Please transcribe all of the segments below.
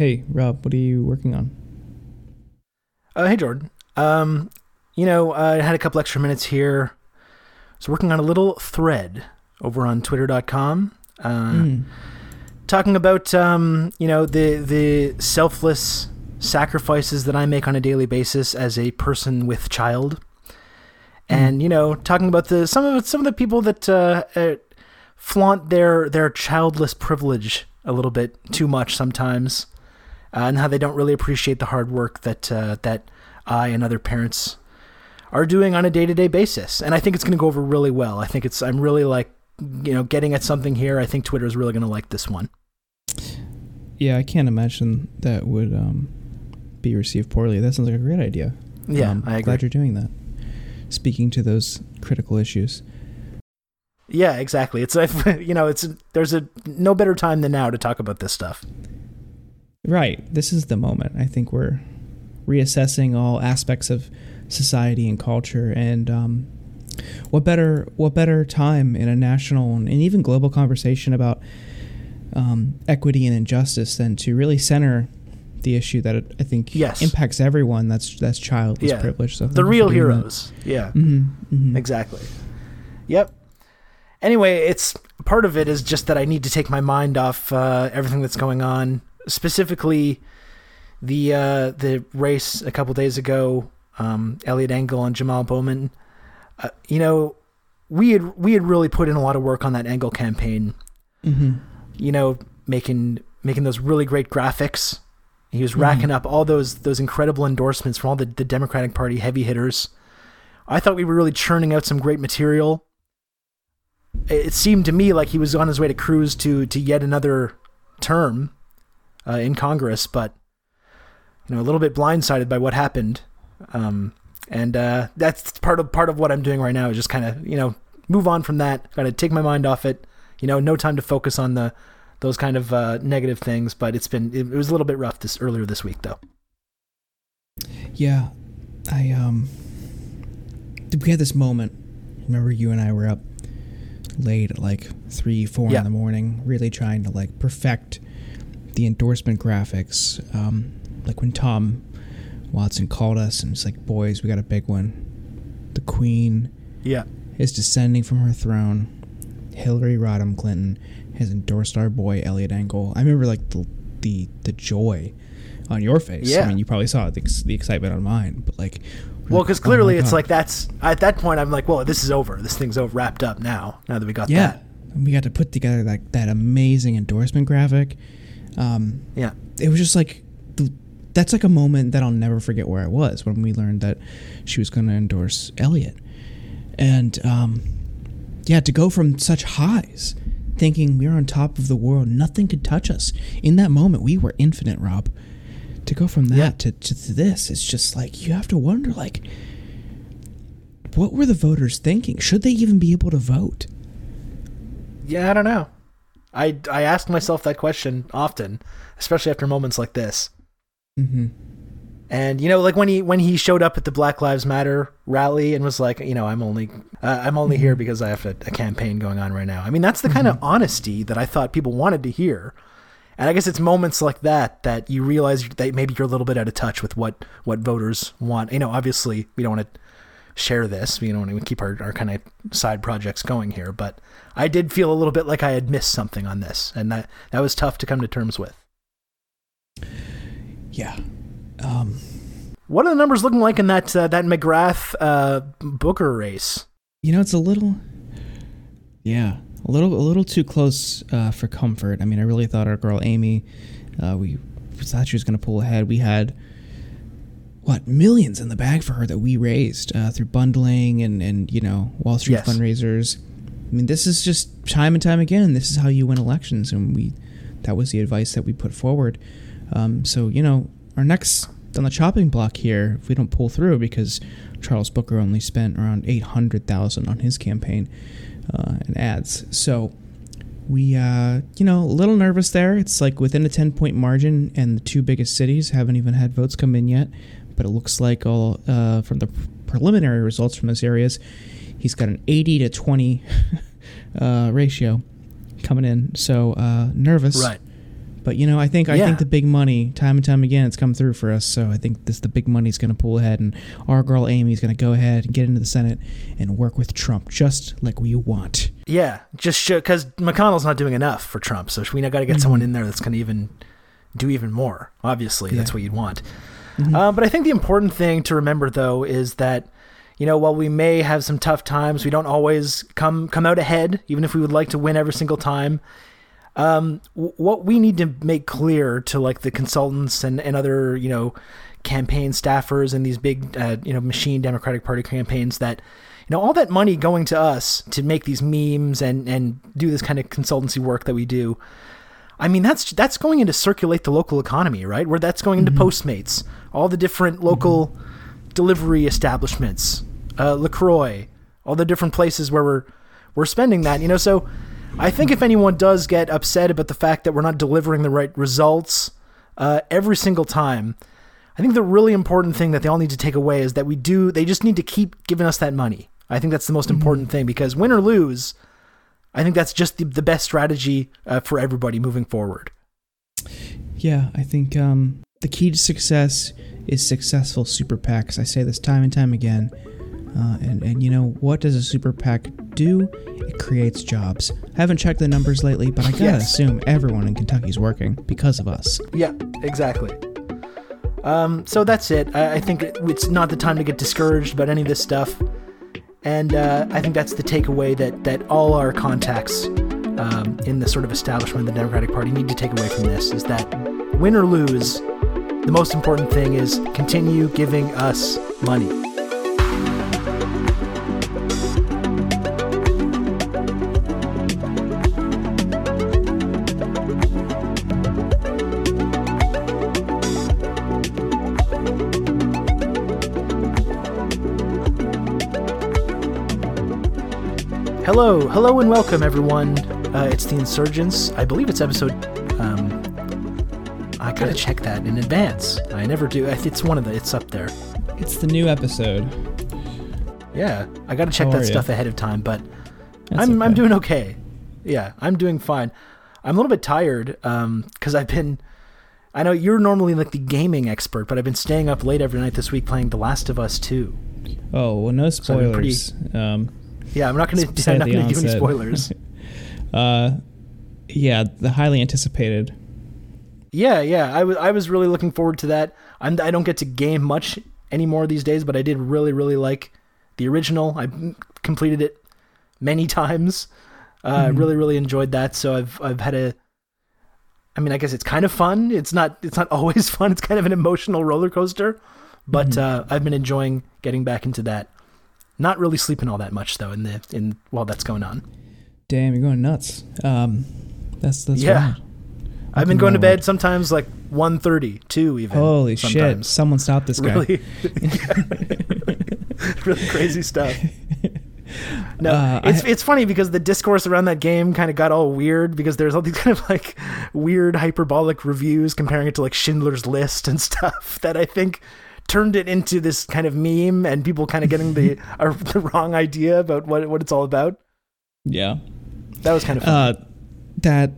Hey, Rob, what are you working on? Uh, hey, Jordan. Um, you know, I had a couple extra minutes here. I was working on a little thread over on Twitter.com, uh, Mm. talking about um, you know the the selfless sacrifices that I make on a daily basis as a person with child, and you know, talking about the some of some of the people that uh, uh, flaunt their their childless privilege a little bit too much sometimes, uh, and how they don't really appreciate the hard work that uh, that I and other parents are doing on a day to day basis. And I think it's going to go over really well. I think it's I'm really like you know getting at something here. I think Twitter is really going to like this one. Yeah, I can't imagine that would um, be received poorly. That sounds like a great idea. Yeah, Um, I agree. Glad you're doing that. Speaking to those critical issues. Yeah, exactly. It's you know, it's there's a no better time than now to talk about this stuff. Right. This is the moment. I think we're reassessing all aspects of society and culture and um, what better what better time in a national and even global conversation about um, equity and injustice than to really center the issue that I think Yes. impacts everyone that's that's childless Yeah. privilege. So The real heroes. Yeah. hmm hmm Exactly. Yep. Anyway, it's part of it is just that I need to take my mind off uh, everything that's going on. Specifically, the uh, the race a couple days ago, um, Eliot Engel and Jamal Bowman. Uh, you know, we had we had really put in a lot of work on that Engel campaign. hmm You know, making making those really great graphics. He was racking up all those those incredible endorsements from all the, the Democratic Party heavy hitters. I thought we were really churning out some great material. It it seemed to me like he was on his way to cruise to to yet another term uh, in Congress, but you know, a little bit blindsided by what happened. Um, and uh, that's part of part of what I'm doing right now is just kind of you know move on from that. Got to take my mind off it. You know, no time to focus on the those kind of uh, negative things. But it's been it, it was a little bit rough this earlier this week though. Yeah, I um, we had this moment. Remember, you and I were up late at like three, four Yeah. in the morning, really trying to like perfect the endorsement graphics. Um, like when Tom Watson called us and was like, "Boys, we got a big one. The Queen Yeah. is descending from her throne. Hillary Rodham Clinton has endorsed our boy Eliot Engel." I remember like the the the joy on your face. Yeah. I mean, you probably saw the, the excitement on mine, but like, Well, because "Oh clearly my it's like that's at that point I'm like, well, this is over. This thing's over, wrapped up now. Now that we got yeah, that. We got to put together like that amazing endorsement graphic. Um, Yeah. it was just like the, that's like a moment that I'll never forget where I was when we learned that she was going to endorse Eliot, and um, yeah, to go from such highs, thinking we're on top of the world, nothing could touch us. In that moment, we were infinite, Rob. To go from that Yeah. to, to, to this, it's just like you have to wonder, like, what were the voters thinking? Should they even be able to vote? Yeah, I don't know. I I ask myself that question often, especially after moments like this. Mm-hmm. And you know, like when he when he showed up at the Black Lives Matter rally and was like, you know, I'm only uh, I'm only here because I have a, a campaign going on right now. I mean, that's the kind of honesty that I thought people wanted to hear. And I guess it's moments like that that you realize that maybe you're a little bit out of touch with what what voters want. You know, obviously we don't want to share this. you know, and we keep our, our kind of side projects going here, but I did feel a little bit like I had missed something on this, and that that was tough to come to terms with. Yeah. Um, What are the numbers looking like in that uh, that McGrath uh, Booker race? you know, it's a little, yeah, a little, a little too close uh, for comfort. I mean, I really thought our girl Amy, uh, we thought she was going to pull ahead. We had what millions in the bag for her that we raised uh, through bundling and and you know Wall Street Yes. fundraisers. I mean, this is just time and time again. This is how you win elections, and we that was the advice that we put forward. Um, so you know, our next on the chopping block here, if we don't pull through, because Charles Booker only spent around eight hundred thousand on his campaign uh, and ads. So we, uh, you know, a little nervous there. It's like within a ten point margin, and the two biggest cities haven't even had votes come in yet. But it looks like all uh, from the preliminary results from those areas, he's got an eighty to twenty uh, ratio coming in. So uh, nervous Right. But you know, I think I Yeah. think the big money, time and time again, it's come through for us. So I think this the big money's going to pull ahead, and our girl Amy's going to go ahead and get into the Senate and work with Trump just like we want. Yeah, just show because McConnell's not doing enough for Trump, so we got to get someone in there that's going to even do even more. Obviously, that's what you'd want. Uh, but I think the important thing to remember, though, is that you know while we may have some tough times, we don't always come come out ahead, even if we would like to win every single time. Um, w- what we need to make clear to like the consultants and, and other you know campaign staffers and these big uh, you know machine Democratic Party campaigns that you know all that money going to us to make these memes and and do this kind of consultancy work that we do I mean, that's that's going into circulate the local economy, right? Where that's going into Postmates, all the different local delivery establishments, uh, Lacroix, all the different places where we're we're spending that. You know, so I think if anyone does get upset about the fact that we're not delivering the right results uh, every single time, I think the really important thing that they all need to take away is that we do. They just need to keep giving us that money. I think that's the most important thing because win or lose. I think that's just the, the best strategy uh, for everybody moving forward. Yeah, I think um, the key to success is successful super PACs. I say this time and time again. Uh, and, and you know, what does a super PAC do? It creates jobs. I haven't checked the numbers lately, but I gotta Yes. assume everyone in Kentucky's working because of us. Yeah, exactly. Um, so that's it. I, I think it, it's not the time to get discouraged about any of this stuff, and uh, I think that's the takeaway that that all our contacts um, in the sort of establishment of the Democratic Party need to take away from this is that win or lose, the most important thing is continue giving us money. Hello, hello, and welcome, everyone. Uh, it's the Insurgents. I believe it's episode. Um, I gotta check that in advance. I never do. It's one of the. It's up there. It's the new episode. Yeah, I gotta check How that stuff ahead of time, but That's I'm I'm doing okay. Yeah, I'm doing fine. I'm a little bit tired um because I've been. I know you're normally like the gaming expert, but I've been staying up late every night this week playing The Last of Us 2. Oh well, no So I'm pretty- spoilers. um, Yeah, I'm not gonna. s- say I'm not gonna do any spoilers. uh, yeah, the highly anticipated. Yeah, yeah. I was I was really looking forward to that. I'm I don't get to game much anymore these days, but I did really really like the original. I completed it many times. Uh, I Mhm. really really enjoyed that. So I've I've had a. I mean, I guess it's kind of fun. It's not it's not always fun. It's kind of an emotional roller coaster, but Mhm. uh, I've been enjoying getting back into that. Not really sleeping all that much though in the in while that's going on. Damn, you're going nuts. Um, that's that's Yeah. wild. I've been going to bed sometimes like 1.30, 2 even. Holy shit! Someone stop this guy. really really crazy stuff no Uh, it's ha- it's funny because the discourse around that game kind of got all weird because there's all these kind of like weird hyperbolic reviews comparing it to like Schindler's List and stuff that I think turned it into this kind of meme and people kind of getting the uh, the wrong idea about what what it's all about Yeah. that was kind of. Uh, that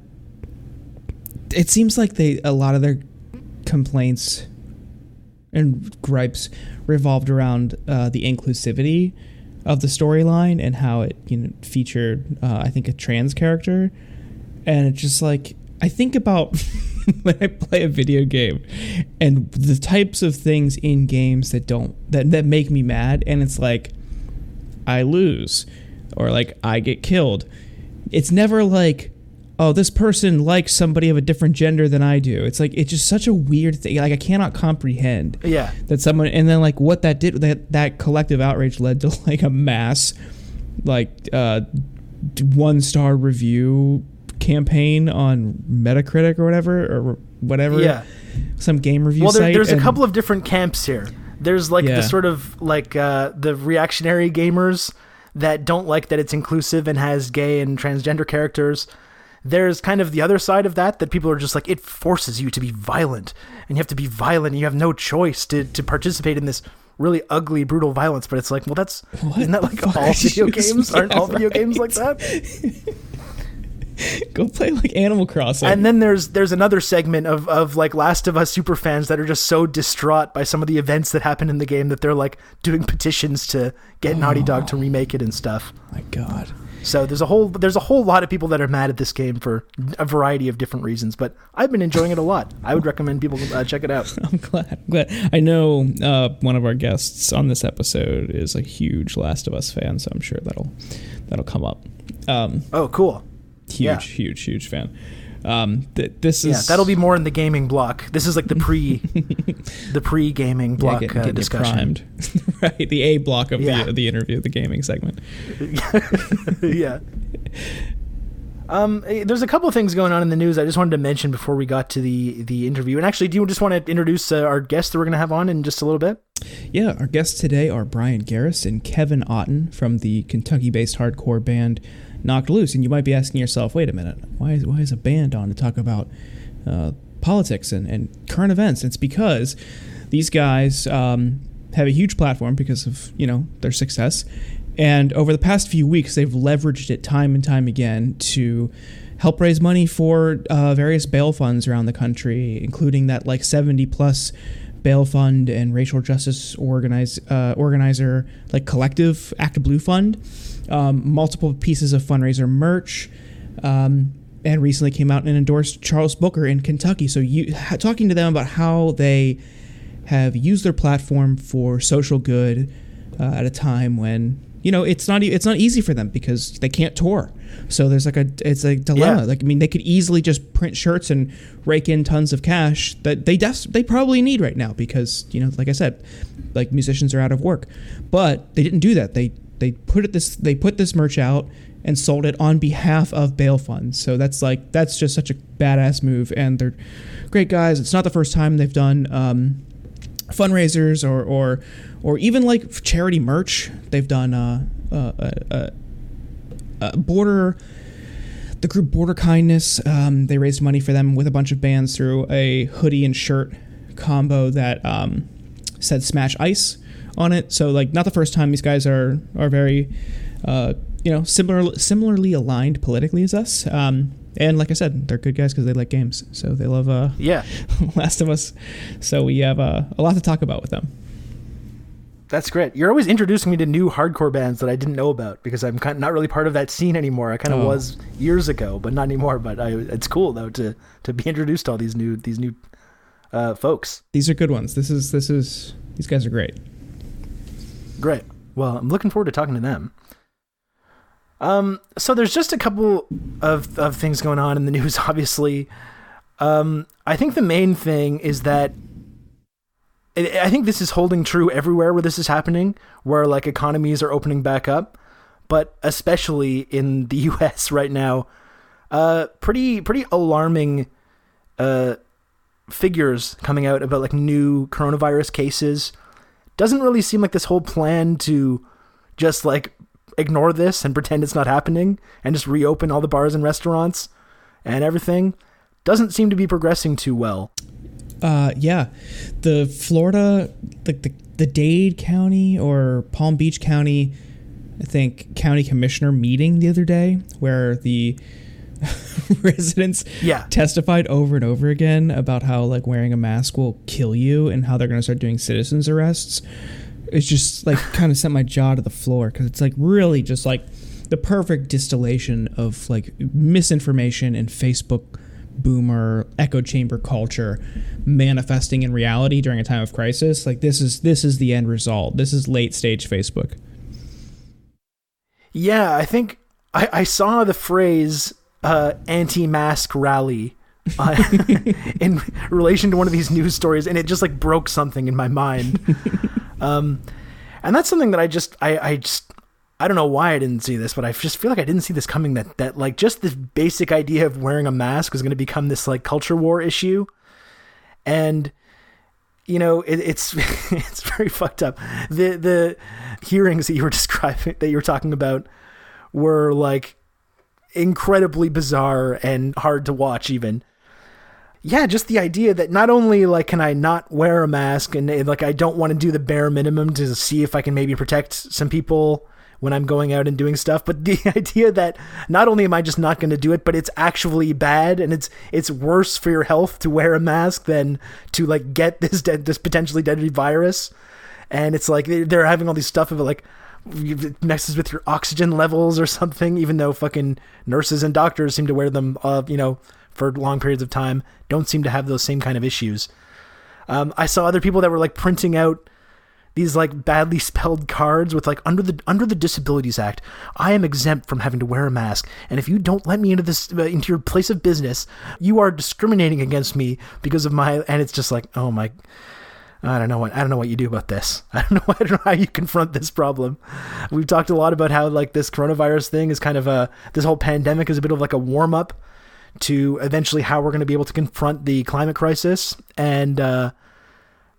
it seems like they a lot of their complaints and gripes revolved around uh, the inclusivity of the storyline and how it you know featured uh, I think a trans character, and it's just like I think about when I play a video game and the types of things in games that don't that that make me mad, and it's like I lose or like I get killed. It's never like oh this person likes somebody of a different gender than I do. It's like it's just such a weird thing. Like I cannot comprehend yeah that someone and then like what that did that that collective outrage led to like a mass like uh one star review campaign on Metacritic or whatever or whatever yeah. some game review well there, there's a couple of different camps here. There's like Yeah. the sort of like uh, the reactionary gamers that don't like that it's inclusive and has gay and transgender characters. There's kind of the other side of that that people are just like it forces you to be violent and you have to be violent and you have no choice to, to participate in this really ugly brutal violence. But it's like well that's What isn't that like all video games? aren't all video games like that Go play like Animal Crossing. And then there's there's another segment of of like Last of Us super fans that are just so distraught by some of the events that happen in the game that they're like doing petitions to get Naughty Dog to remake it and stuff. My God. So there's a whole there's a whole lot of people that are mad at this game for a variety of different reasons, but I've been enjoying it a lot. I would recommend people uh, check it out. I'm glad. I'm glad. I know uh, one of our guests on this episode is a huge Last of Us fan, so I'm sure that'll that'll come up. Um, oh, cool. Huge, Yeah. huge, huge fan. Um, th- this Yeah, is that'll be more in the gaming block. This is like the pre the pre gaming yeah, block get- uh, discussion. right, the A block of Yeah. the the interview, the gaming segment. yeah. Um, eh, there's a couple of things going on in the news I just wanted to mention before we got to the the interview. And actually, do you just want to introduce uh, our guests that we're going to have on in just a little bit? Yeah, our guests today are Bryan Garris and Kevin Otten from the Kentucky-based hardcore band Knocked Loose. And you might be asking yourself, wait a minute, why is, why is a band on to talk about uh, politics and, and current events? It's because these guys um, have a huge platform because of you know their success, and over the past few weeks they've leveraged it time and time again to help raise money for uh, various bail funds around the country, including that like 70 plus bail fund and racial justice organize, uh, organizer like collective ActBlue Fund, um, multiple pieces of fundraiser merch. Um, and recently came out and endorsed Charles Booker in Kentucky. So you ha- talking to them about how they have used their platform for social good uh, at a time when you know it's not it's not easy for them because they can't tour. So there's like a it's a dilemma. Yeah. Like I mean, they could easily just print shirts and rake in tons of cash that they des- they probably need right now because you know, like I said, like musicians are out of work. But they didn't do that. They they put it this they put this merch out and sold it on behalf of bail funds. So that's like that's just such a badass move, and they're great guys. It's not the first time they've done. Um, fundraisers or or or even like charity merch. They've done uh, uh, uh, uh, uh, border. The group Border Kindness, um, they raised money for them with a bunch of bands through a hoodie and shirt combo that um, said "Smash Ice" on it. So like, not the first time these guys are are very, uh, you know, similar similarly aligned politically as us. Um, and like I said, they're good guys because they like games. So they love uh, Yeah, Last of Us. So we have uh, a lot to talk about with them. That's great. You're always introducing me to new hardcore bands that I didn't know about because I'm kind of not really part of that scene anymore. I kind of Oh. was years ago, but not anymore. But I, it's cool though to to be introduced to all these new these new uh, folks. These are good ones. This is this is these guys are great. Great. Well, I'm looking forward to talking to them. Um, so there's just a couple of, of things going on in the news, obviously. Um, I think the main thing is that I think this is holding true everywhere where this is happening, where like economies are opening back up, but especially in the U.S. right now, uh, pretty pretty alarming uh, figures coming out about like new coronavirus cases. Doesn't really seem like this whole plan to just like ignore this and pretend it's not happening and just reopen all the bars and restaurants and everything doesn't seem to be progressing too well. Uh, yeah, the Florida, like the the Dade County or Palm Beach County, I think county commissioner meeting the other day where the residents Yeah. testified over and over again about how like wearing a mask will kill you and how they're going to start doing citizens arrests. It's just like kind of sent my jaw to the floor because it's like really just like the perfect distillation of like misinformation and Facebook boomer echo chamber culture manifesting in reality during a time of crisis. Like this is this is the end result. This is late stage Facebook. Yeah, I think I, I saw the phrase uh, anti-mask rally uh, in relation to one of these news stories, and it just like broke something in my mind. um, and that's something that I just I, I just I don't know why I didn't see this, but I just feel like I didn't see this coming. That that like just this basic idea of wearing a mask is going to become this like culture war issue, and you know it, it's it's very fucked up. The the hearings that you were describing that you were talking about were like incredibly bizarre and hard to watch even yeah just the idea that not only like can i not wear a mask and like i don't want to do the bare minimum to see if i can maybe protect some people when I'm going out and doing stuff. But the idea that not only am I just not going to do it, but it's actually bad and it's it's worse for your health to wear a mask than to like get this de- this potentially deadly virus. And it's like they're having all these stuff of it like messes with your oxygen levels or something. Even though fucking nurses and doctors seem to wear them, uh, you know, for long periods of time, don't seem to have those same kind of issues. Um, I saw other people that were like printing out these like badly spelled cards with like under the under the Disabilities Act, I am exempt from having to wear a mask, and if you don't let me into this uh, into your place of business, you are discriminating against me because of my. And it's just like, oh my. I don't know what I don't know what you do about this. I don't know I don't know how you confront this problem. We've talked a lot about how like this coronavirus thing is kind of a this whole pandemic is a bit of like a warm up to eventually how we're going to be able to confront the climate crisis and uh,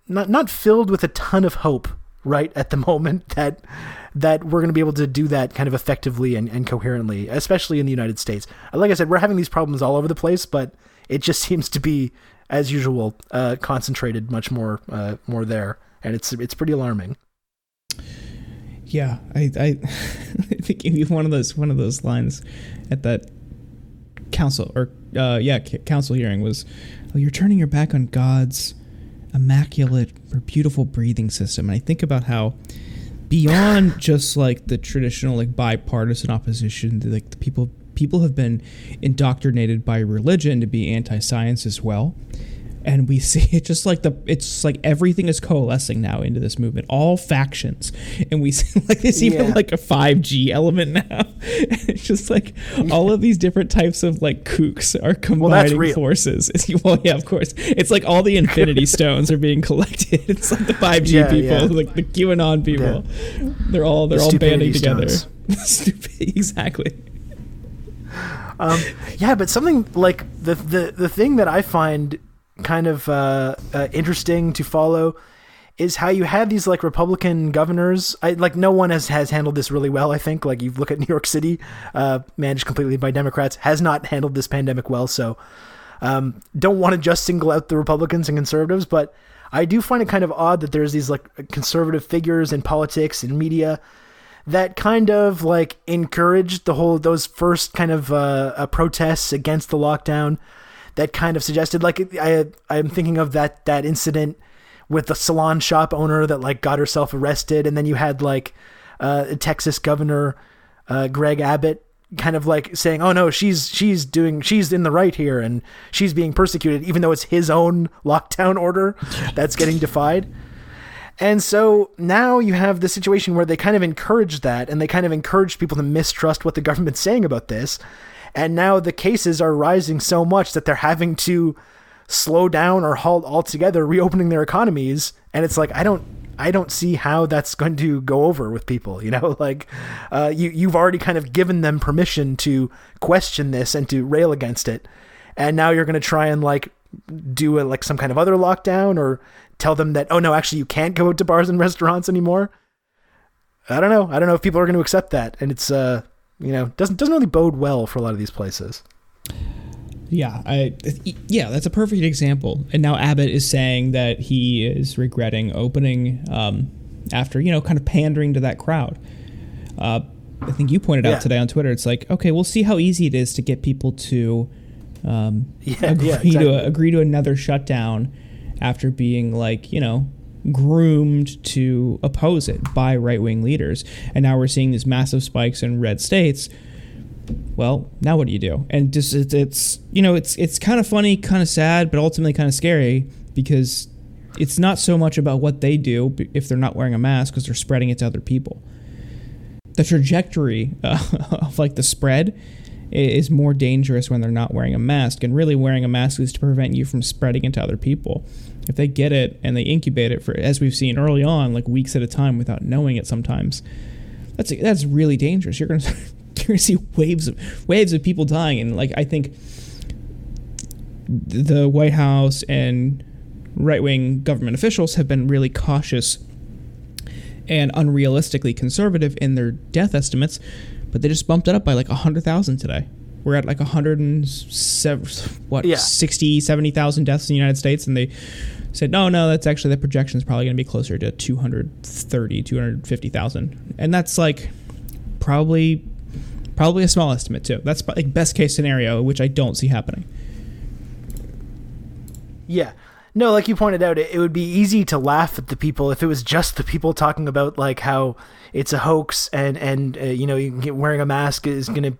not not filled with a ton of hope right at the moment that that we're going to be able to do that kind of effectively and, and coherently, especially in the United States. Like I said, we're having these problems all over the place, but it just seems to be, as usual, uh, concentrated much more uh, more there, and it's it's pretty alarming. Yeah, I I, I think one of those one of those lines at that council or uh, yeah council hearing was, "Oh, you're turning your back on God's." Immaculate or beautiful breathing system. And I think about how beyond just like the traditional like bipartisan opposition, like the people people have been indoctrinated by religion to be anti-science as well and we see it just like the it's like everything is coalescing now into this movement all factions. And we see like there's even yeah. like a 5g element now. It's just like all of these different types of like kooks are combining well, forces. Well yeah of course. It's like all the infinity stones are being collected. It's like the 5g yeah, people yeah. like the qanon people. They're all they're the all banding together. Stupid, exactly. Um, yeah, but something like the the the thing that I find kind of uh, uh, interesting to follow is how you had these like Republican governors. I like no one has has handled this really well. I think like you look at New York City, uh, managed completely by Democrats, has not handled this pandemic well. So um, don't want to just single out the Republicans and conservatives, but I do find it kind of odd that there's these like conservative figures in politics and media that kind of like encouraged the whole those first kind of uh, uh protests against the lockdown that kind of suggested like I I'm thinking of that that incident with the salon shop owner that like got herself arrested, and then you had like uh, Texas Governor uh, Greg Abbott kind of like saying, "Oh no, she's she's doing she's in the right here, and she's being persecuted, even though it's his own lockdown order that's getting defied." And so now you have the situation where they kind of encourage that, and they kind of encourage people to mistrust what the government's saying about this. And now the cases are rising so much that they're having to slow down or halt altogether reopening their economies. And it's like, I don't, I don't see how that's going to go over with people. You know, like uh, you you've already kind of given them permission to question this and to rail against it, and now you're going to try and like do a, like some kind of other lockdown or tell them that oh no, actually you can't go to bars and restaurants anymore. I don't know. I don't know if people are going to accept that, and it's uh you know doesn't doesn't really bode well for a lot of these places. Yeah, I yeah, that's a perfect example. And now Abbott is saying that he is regretting opening um, after you know kind of pandering to that crowd. Uh, I think you pointed out yeah. today on Twitter. It's like okay, we'll see how easy it is to get people to um, yeah, agree yeah, exactly. to agree to another shutdown after being like you know groomed to oppose it by right wing leaders. And now we're seeing these massive spikes in red states. Well, now what do you do? And just it's, it's you know it's it's kind of funny, kind of sad, but ultimately kind of scary because it's not so much about what they do if they're not wearing a mask because they're spreading it to other people. The trajectory uh, of like the spread is more dangerous when they're not wearing a mask, and really wearing a mask is to prevent you from spreading it to other people if they get it and they incubate it for as we've seen early on like weeks at a time without knowing it sometimes that's that's really dangerous. You're going to you're going to see waves of waves of people dying. And like i think the white house and right-wing government officials have been really cautious and unrealistically conservative in their death estimates but they just bumped it up by like 100,000 today we're at like 107 what yeah. 60 70,000 deaths in the United States and they said no no that's actually the projection is probably going to be closer to 230 250,000 and that's like probably probably a small estimate too. That's like best case scenario, which I don't see happening. Yeah. No, like you pointed out, it, it would be easy to laugh at the people if it was just the people talking about like how it's a hoax and and uh, you know you get wearing a mask is gonna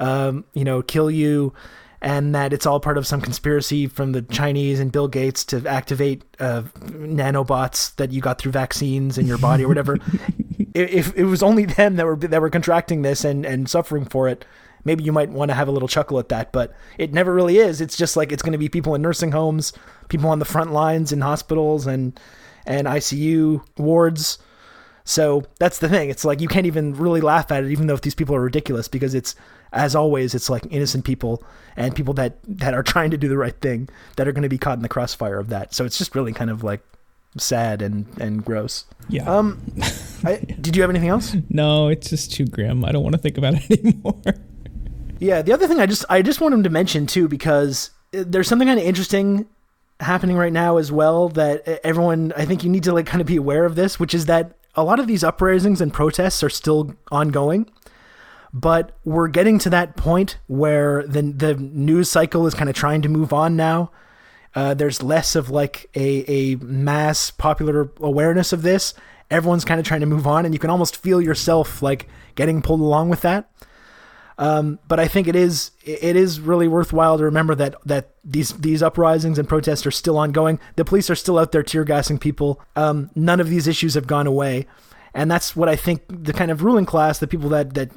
um, you know kill you and that it's all part of some conspiracy from the Chinese and Bill Gates to activate uh, nanobots that you got through vaccines in your body or whatever. if it was only them that were that were contracting this and and suffering for it, maybe you might want to have a little chuckle at that. But it never really is. It's just like it's going to be people in nursing homes, people on the front lines in hospitals and and ICU wards. So that's the thing. It's like you can't even really laugh at it, even though if these people are ridiculous, because it's as always, it's like innocent people and people that that are trying to do the right thing that are going to be caught in the crossfire of that. So it's just really kind of like sad and and gross. Yeah. Um, I, did you have anything else? No, it's just too grim. I don't want to think about it anymore. Yeah. The other thing I just I just wanted to mention too because there's something kind of interesting happening right now as well that everyone I think you need to like kind of be aware of this, which is that a lot of these uprisings and protests are still ongoing but we're getting to that point where the the news cycle is kind of trying to move on now. Uh, there's less of like a, a mass popular awareness of this. Everyone's kind of trying to move on, and you can almost feel yourself like getting pulled along with that. Um, but I think it is it is really worthwhile to remember that that these these uprisings and protests are still ongoing. The police are still out there tear gassing people. Um, none of these issues have gone away, and that's what I think the kind of ruling class, the people that that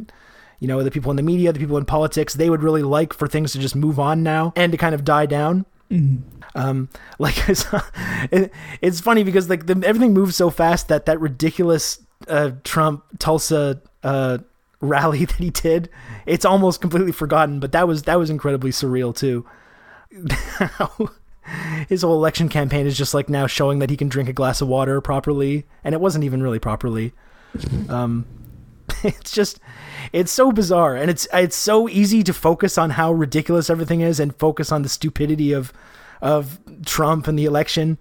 you know, the people in the media, the people in politics, they would really like for things to just move on now and to kind of die down. Mm-hmm. Um, like it, it's funny because like the, everything moves so fast that that ridiculous uh, Trump Tulsa uh, rally that he did, it's almost completely forgotten. But that was that was incredibly surreal too. His whole election campaign is just like now showing that he can drink a glass of water properly, and it wasn't even really properly. Um, it's just it's so bizarre and it's it's so easy to focus on how ridiculous everything is and focus on the stupidity of of Trump and the election.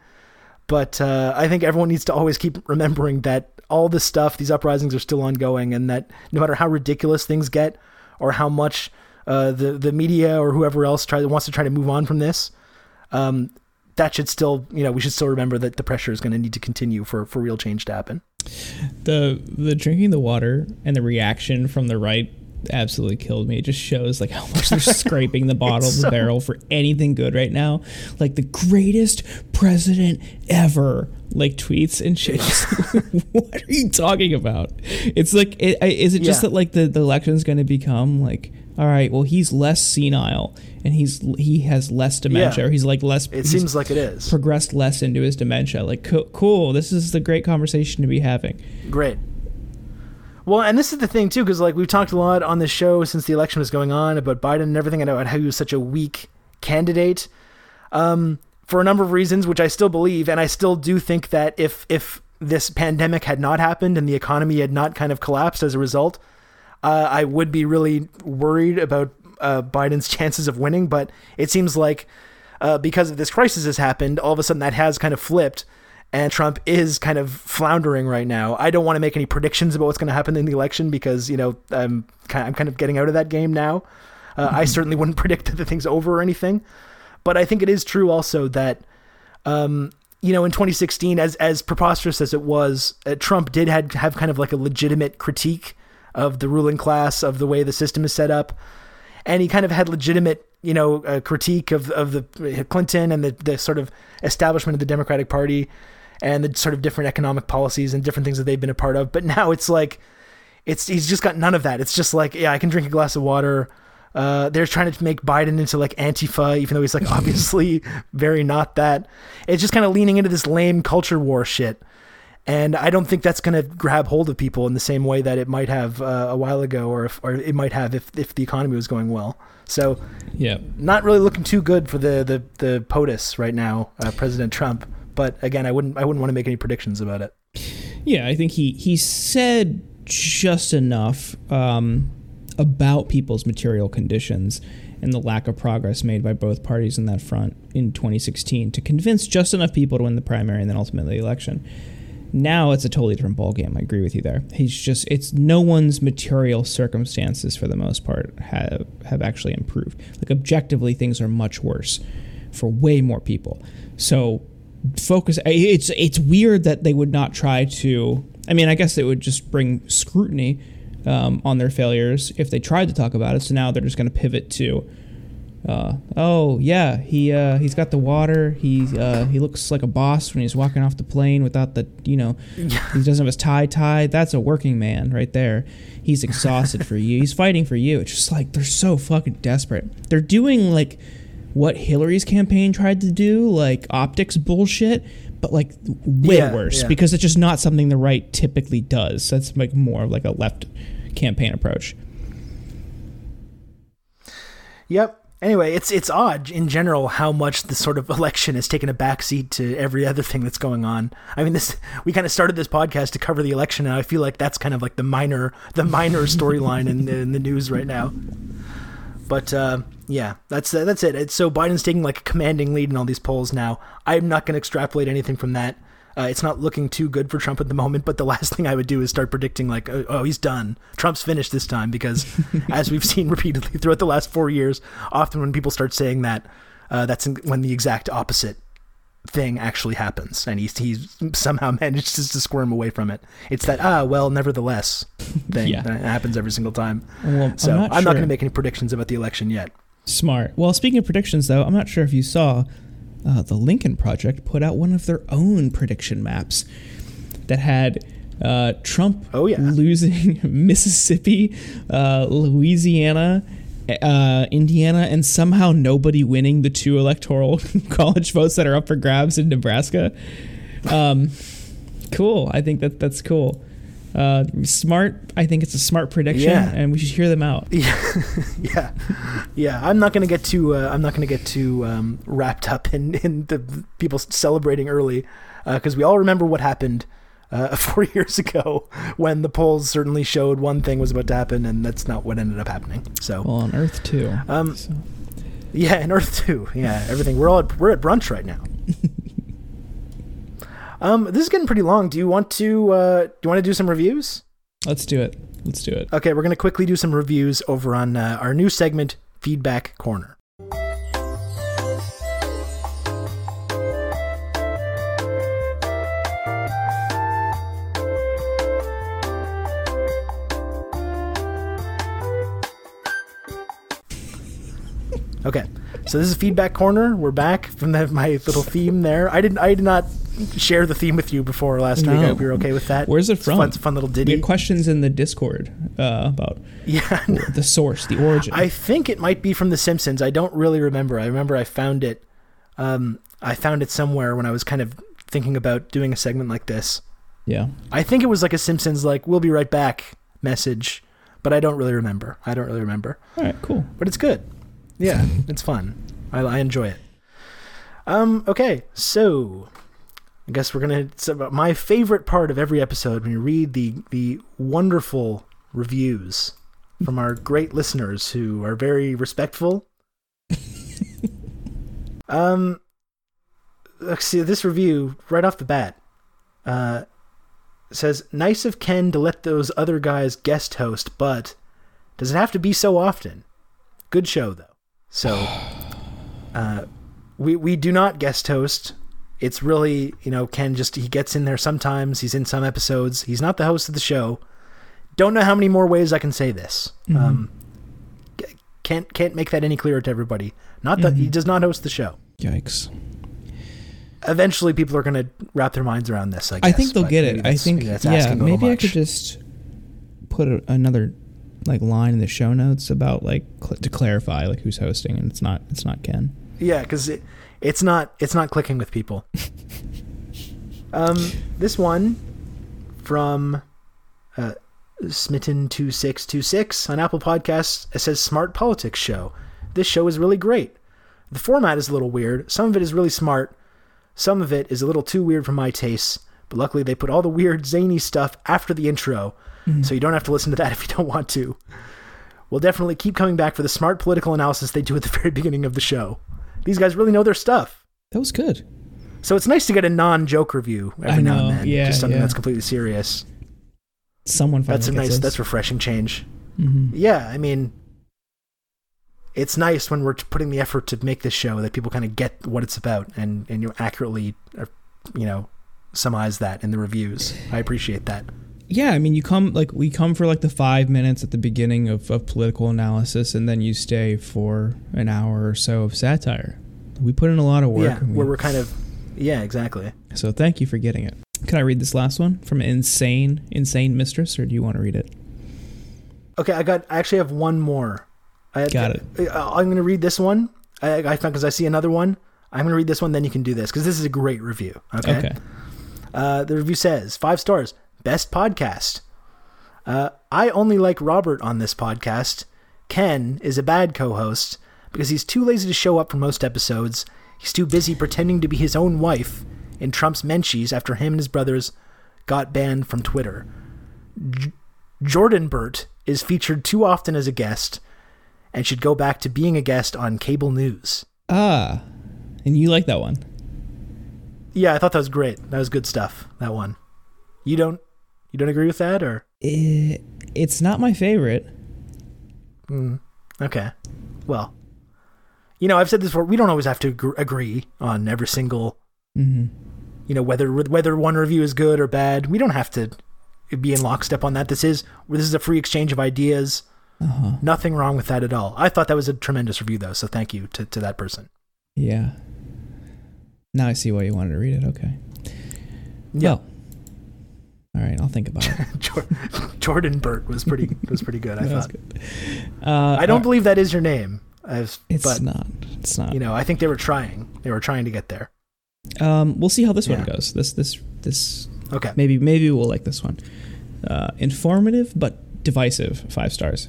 But uh, I think everyone needs to always keep remembering that all this stuff these uprisings are still ongoing and that no matter how ridiculous things get or how much uh, the the media or whoever else try, wants to try to move on from this um, that should still you know we should still remember that the pressure is going to need to continue for for real change to happen the the drinking the water and the reaction from the right absolutely killed me. It just shows like how much they're scraping the bottom of the so... barrel for anything good right now. Like the greatest president ever like tweets and shit. what are you talking about? It's like, it, is it just that like the, the election's going to become like all right, well, he's less senile and he's he has less dementia, yeah. or he's like less. It seems like it is progressed less into his dementia. Like, co- cool. This is the great conversation to be having. Great. Well, and this is the thing too, because like we've talked a lot on the show since the election was going on about Biden and everything, and about how he was such a weak candidate, um, for a number of reasons, which I still believe, and I still do think that if if this pandemic had not happened and the economy had not kind of collapsed as a result, uh, I would be really worried about uh, Biden's chances of winning. But it seems like uh, because of this crisis has happened, all of a sudden that has kind of flipped, and Trump is kind of floundering right now. I don't want to make any predictions about what's going to happen in the election because you know I'm kind of, I'm kind of getting out of that game now. Mm-hmm. I certainly wouldn't predict that the thing's over or anything, but I think it is true also that. Um, you know, in 2016, as as preposterous as it was, uh, Trump did had have kind of like a legitimate critique of the ruling class, of the way the system is set up. And he kind of had legitimate, you know, critique of, of the Clinton and the, the sort of establishment of the Democratic Party and the sort of different economic policies and different things that they've been a part of. But now it's like, it's he's just got none of that. It's just like, yeah, I can drink a glass of water. Uh, they're trying to make Biden into like Antifa, even though he's like obviously very not that. It's just kind of leaning into this lame culture war shit. And I don't think that's going to grab hold of people in the same way that it might have uh, a while ago, or if, or it might have if, if the economy was going well. So, yeah, not really looking too good for the the, the POTUS right now, uh, President Trump. But again, I wouldn't I wouldn't want to make any predictions about it. Yeah, I think he he said just enough um, about people's material conditions and the lack of progress made by both parties in that front in 2016 to convince just enough people to win the primary and then ultimately the election Now it's a totally different ballgame. I agree with you there. He's just it's no one's material circumstances for the most part have have actually improved. Like objectively, things are much worse for way more people. So focus. It's it's weird that they would not try to. I mean, I guess it would just bring scrutiny um, on their failures if they tried to talk about it. So now they're just going to pivot to uh, oh yeah, he uh, he's got the water. He uh, he looks like a boss when he's walking off the plane without the you know he doesn't have his tie tied. That's a working man right there. He's exhausted for you. He's fighting for you. It's just like they're so fucking desperate. They're doing like what Hillary's campaign tried to do, like optics bullshit, but like way Yeah, worse yeah. because it's just not something the right typically does. That's like more of like a left campaign approach. Yep. Anyway, it's it's odd in general how much this sort of election has taken a backseat to every other thing that's going on. I mean, this we kind of started this podcast to cover the election, and I feel like that's kind of like the minor the minor storyline in, in the news right now. But uh, yeah, that's that's it. It's, so Biden's taking like a commanding lead in all these polls now. I'm not going to extrapolate anything from that. Uh, it's not looking too good for Trump at the moment, but the last thing I would do is start predicting like, oh, oh he's done. Trump's finished this time because, as we've seen repeatedly throughout the last four years, often when people start saying that, uh, that's when the exact opposite thing actually happens, and he's he's somehow manages to squirm away from it. It's that ah well, nevertheless thing Yeah. that happens every single time. Well, So I'm not, not, going to make any predictions about the election yet. Smart. Well, speaking of predictions, though, I'm not sure if you saw uh, the Lincoln Project put out one of their own prediction maps that had uh, Trump Oh, yeah. losing Mississippi, uh, Louisiana, uh, Indiana, and somehow nobody winning the two electoral college votes that are up for grabs in Nebraska. Um, cool. I think that that's cool. Uh, smart. I think it's a smart prediction, Yeah. and we should hear them out. Yeah, yeah, yeah. I'm not gonna get too. Uh, I'm not gonna get too um, wrapped up in in the people celebrating early, because we all remember what happened uh, four years ago when the polls certainly showed one thing was about to happen, and that's not what ended up happening. So Well, on Earth too. Um, So- yeah, and Earth too. Yeah, everything. We're all at, we're at brunch right now. um, this is getting pretty long. Do you want to uh, do you want to do some reviews? Let's do it. Let's do it. Okay, we're going to quickly do some reviews over on uh, our new segment, Feedback Corner. Okay, so this is Feedback Corner. We're back from the, my little theme there. I didn't. I did not share the theme with you before last week. I hope you're okay with that. Where's it It's from? fun, it's a fun little We ditty. had questions in the Discord uh, about yeah, the source, the origin. I think it might be from The Simpsons. I don't really remember. I remember I found it. Um, I found it somewhere when I was kind of thinking about doing a segment like this. yeah. I think it was like a Simpsons like "We'll be right back" message, but I don't really remember. I don't really remember. All right. Cool. But it's good. Yeah, it's fun. I, I enjoy it. Um. Okay. So, I guess we're gonna. My favorite part of every episode when you read the the wonderful reviews from our great listeners who are very respectful. um. Let's see this review right off the bat. Uh, says nice of Ken to let those other guys guest host, but does it have to be so often? Good show though. So, uh, we we do not guest host. It's really you know Ken just he gets in there sometimes. He's in some episodes. He's not the host of the show. Don't know how many more ways I can say this. Um, can't can't make that any clearer to everybody. Not that he does not host the show. Yikes. Eventually, people are going to wrap their minds around this. I, guess, I think they'll get it. I think maybe that's yeah. Maybe I could just put a, another like line in the show notes about like cl- to clarify like who's hosting and it's not it's not Ken. Yeah, because it, it's not it's not clicking with people. um, this one from uh, Smitten two six two six on Apple Podcasts. It says Smart Politics Show. This show is really great. The format is a little weird. Some of it is really smart. Some of it is a little too weird for my tastes. But luckily, they put all the weird zany stuff after the intro, so you don't have to listen to that if you don't want to. We'll definitely keep coming back for the smart political analysis they do at the very beginning of the show. These guys really know their stuff. That was good. So it's nice to get a non-joke review every I now and then. yeah, just something yeah. that's completely serious. Someone finally That's a nice. That's refreshing change. Mhm. Yeah, I mean, it's nice when we're putting the effort to make this show that people kind of get what it's about and and you accurately, uh, you know, summarize that in the reviews. I appreciate that. Yeah i mean you come like we come for like the five minutes at the beginning of, of political analysis and then you stay for an hour or so of satire we put in a lot of work yeah, we- where we're kind of. Yeah, exactly. so thank you for getting it can i read this last one from insane insane mistress or do you want to read it Okay, I got. I actually have one more. I Got it. Uh, I'm going to read this one. I, I found because I see another one. I'm going to read this one. Then you can do this because this is a great review. Okay. okay Uh, the review says five stars, best podcast. Uh, I only like Robert on this podcast. Ken is a bad co-host because he's too lazy to show up for most episodes. He's too busy pretending to be his own wife in Trump's Menchies after him and his brothers got banned from Twitter. J- Jordan Burt is featured too often as a guest and should go back to being a guest on cable news. ah and you like that one Yeah, I thought that was great. That was good stuff. That one. You don't you don't agree with that or it, it's not my favorite Mm, okay. Well, you know, I've said this before. We don't always have to agr- agree on every single, hmm you know, whether whether one review is good or bad. We don't have to be in lockstep on that. This is this is a free exchange of ideas. uh-huh Nothing wrong with that at all. I thought that was a tremendous review, though. So thank you to, to that person. yeah now i see why you wanted to read it okay Yeah. well all right i'll think about it Jordan Burt was pretty was pretty good. I thought. good. Uh, I don't uh, believe that is your name, as, it's but not it's not you know, I think they were trying. They were trying to get there. Um, we'll see how this one goes. This this this Okay. maybe maybe we'll like this one. Uh, informative but divisive. Five stars.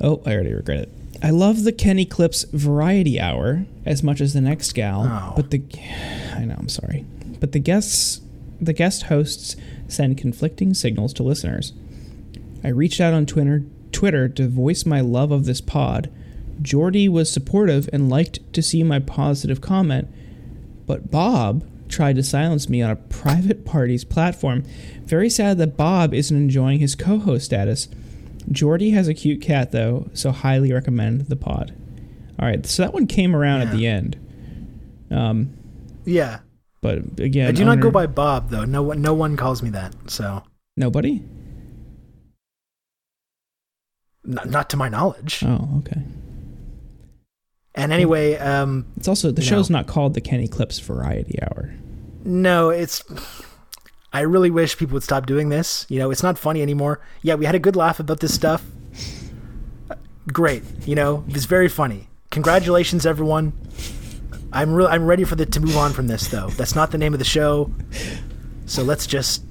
Oh, I already regret it. I love the Kenny Clips Variety Hour as much as the next gal, Oh. but the I know I'm sorry, but the guests the guest hosts send conflicting signals to listeners. I reached out on Twitter Twitter to voice my love of this pod. Jordy was supportive and liked to see my positive comment, but Bob tried to silence me on a private party's platform. Very sad that Bob isn't enjoying his co-host status. Jordy has a cute cat though, so highly recommend the pod. All right, so that one came around at the end. Um, Yeah. But again, I do not go by Bob though. No one, no one calls me that. So, nobody. n- not to my knowledge. Oh, okay. And anyway, um, It's also the show's not called the Kenny Clips Variety Hour. no, it's. I really wish people would stop doing this. You know, it's not funny anymore. Yeah, we had a good laugh about this stuff. Uh, Great. You know, it was very funny. Congratulations, everyone. I'm real. I'm ready for the to move on from this, though. That's not the name of the show. So let's just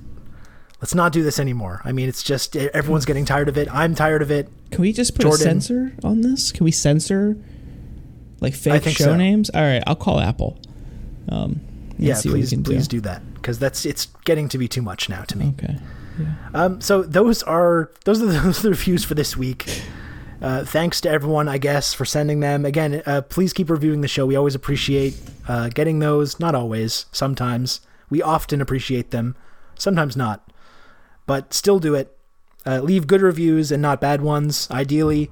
let's not do this anymore. I mean, it's just everyone's getting tired of it. I'm tired of it. Can we just put Jordan. a censor on this? Can we censor like fake show so. names? All right, I'll call Apple. Um, Yeah, please, please do that because that's it's getting to be too much now to me. Okay. Yeah. Um, so those are those are the, those are the reviews for this week. Uh, thanks to everyone, I guess, for sending them. Again, uh, please keep reviewing the show. We always appreciate uh, getting those. Not always. Sometimes we often appreciate them. Sometimes not, but still do it. Uh, leave good reviews and not bad ones. Ideally,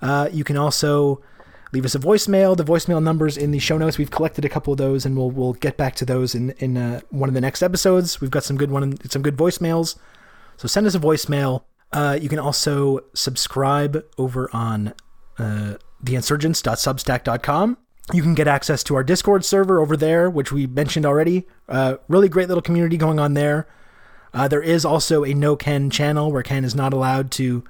uh, you can also leave us a voicemail. The voicemail numbers in the show notes. We've collected a couple of those, and we'll we'll get back to those in in one of the next episodes. We've got some good one, some good voicemails. So send us a voicemail. Uh, you can also subscribe over on uh, theinsurgents.substack.com. You can get access to our Discord server over there, which we mentioned already. Uh, really great little community going on there. Uh, there is also a no Ken channel where Ken is not allowed to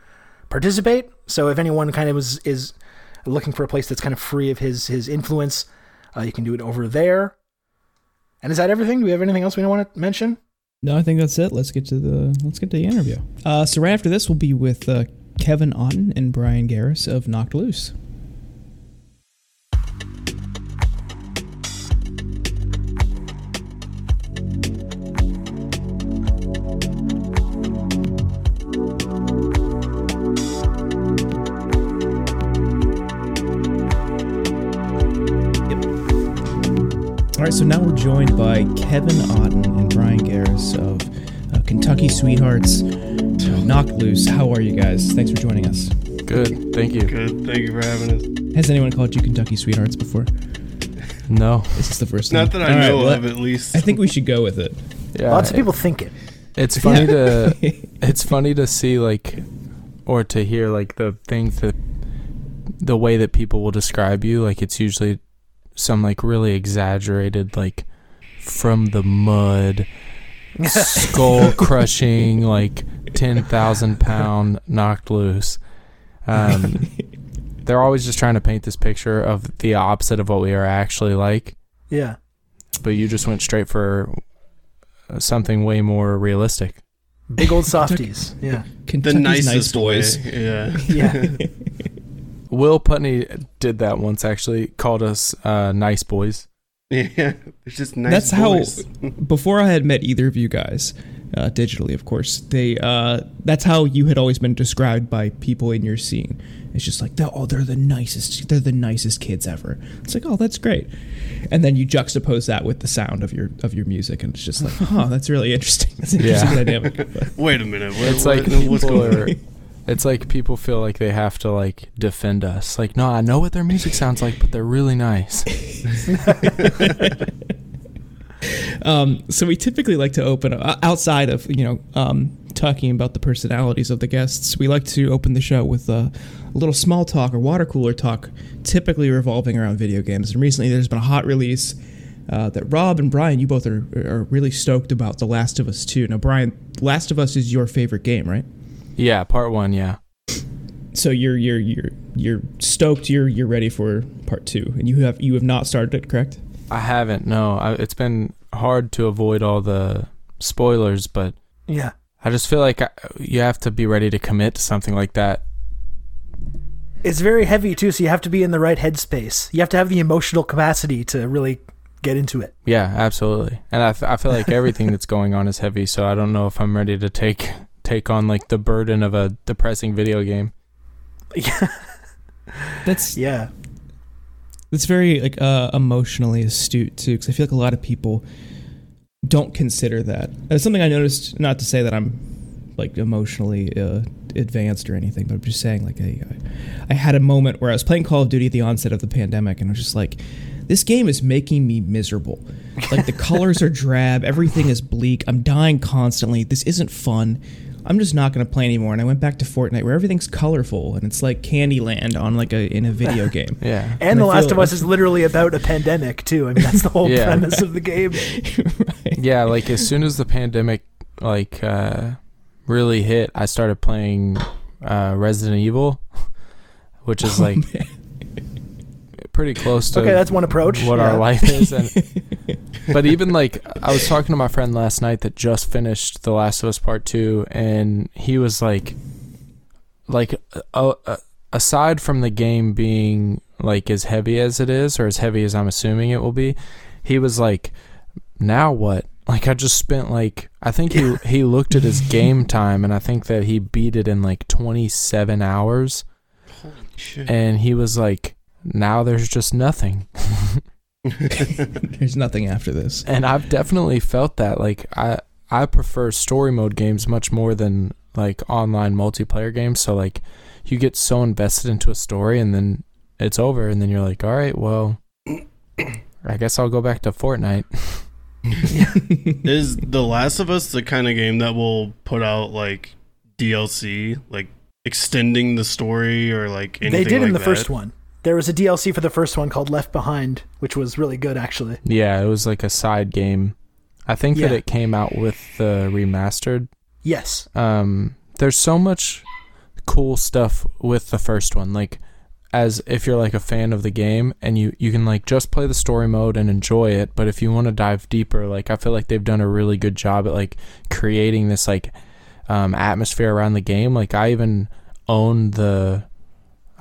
participate. So if anyone kind of is is looking for a place that's kind of free of his his influence, uh, you can do it over there. And is that everything? Do we have anything else we don't want to mention? No, I think that's it. Let's get to the let's get to the interview. Uh, so right after this, we'll be with uh, Kevin Otten and Bryan Garris of Knocked Loose. All right, so now we're joined by Kevin Otten Bryan Garris of uh, Kentucky Sweethearts. Knocked Loose. How are you guys? Thanks for joining us. Good, thank you. Good. Thank you for having us. Has anyone called you Kentucky Sweethearts before? No, This is the first time. Not that I All right, know well, of, at least. I think we should go with it. yeah, Lots of people think it. It's funny Yeah. to it's funny to see like or to hear like the things that the way that people will describe you like it's usually some like really exaggerated like from the mud skull crushing like 10,000 pound knocked loose um they're always just trying to paint this picture of the opposite of what we are actually like Yeah. but you just went straight for uh, something way more realistic Big old softies. Yeah. the Kentucky's nicest nice boys. way. Yeah. Yeah. Will Putney did that once. Actually, called us uh, nice boys. Yeah. It's just nice. That's how- Before I had met either of you guys, uh, digitally, of course, they uh, that's how you had always been described by people in your scene. It's just like, oh, they're the nicest, they're the nicest kids ever. It's like, oh, that's great. And then you juxtapose that with the sound of your of your music, and it's just like, oh, that's really interesting. That's an interesting Yeah. dynamic. But- Wait a minute. What, It's what- like what's going on? It's like people feel like they have to like defend us. Like, no, I know what their music sounds like, but they're really nice. Um, so we typically like to open uh, outside of you know um, talking about the personalities of the guests. We like to open the show with a little small talk or water cooler talk, typically revolving around video games. And recently, there's been a hot release uh, that Rob and Bryan, you both are are really stoked about, The Last of Us Two. Now, Bryan, Last of Us is your favorite game, right? Yeah, part one. Yeah, So you're you're you're you're stoked. You're you're ready for part two, and you have you have not started it, correct? I haven't. No, I, it's been hard to avoid all the spoilers, but Yeah. I just feel like I, you have to be ready to commit to something like that. It's very heavy too, so you have to be in the right headspace. You have to have the emotional capacity to really get into it. Yeah, absolutely. And I I feel like everything that's going on is heavy, so I don't know if I'm ready to take take on like the burden of a depressing video game. Yeah. That's Yeah. It's very like uh, emotionally astute too, because I feel like a lot of people don't consider that. It's something I noticed. Not to say that I'm like emotionally uh, advanced or anything, but I'm just saying like I, I had a moment where I was playing Call of Duty at the onset of the pandemic, and I was just like, this game is making me miserable. Like the colors are drab, everything is bleak. I'm dying constantly. This isn't fun. I'm just not going to play anymore. And I went back to Fortnite, where everything's colorful and it's like Candyland on like a in a video game. Yeah. And And The I Last feel- of Us is literally about a pandemic too. I mean, that's the whole Yeah. premise of the game. right. yeah, like as soon as the pandemic like uh really hit, I started playing uh Resident Evil, which is like Oh, pretty close to Okay, that's one approach. what Yeah. our life is and but even like I was talking to my friend last night that just finished The Last of Us Part 2 and he was like like uh, uh, aside from the game being like as heavy as it is or as heavy as I'm assuming it will be he was like now what like I just spent like I think he he looked at his game time and I think that he beat it in like 27 hours and he was like now there's just nothing There's nothing after this. and I've definitely felt that. Like I I prefer story mode games much more than like online multiplayer games. So like you get so invested into a story and then it's over and then you're like, all right, well, I guess I'll go back to Fortnite. Is The Last of Us the kind of game that will put out like DLC, like extending the story or like anything They did like in the that? first one. There was a DLC for the first one called Left Behind, which was really good actually. Yeah, it was like a side game. I think that it came out with the remastered. Yes. um there's so much cool stuff with the first one like as if you're like a fan of the game and you you can like just play the story mode and enjoy it but if you want to dive deeper like i feel like they've done a really good job at like creating this like um atmosphere around the game like i even own the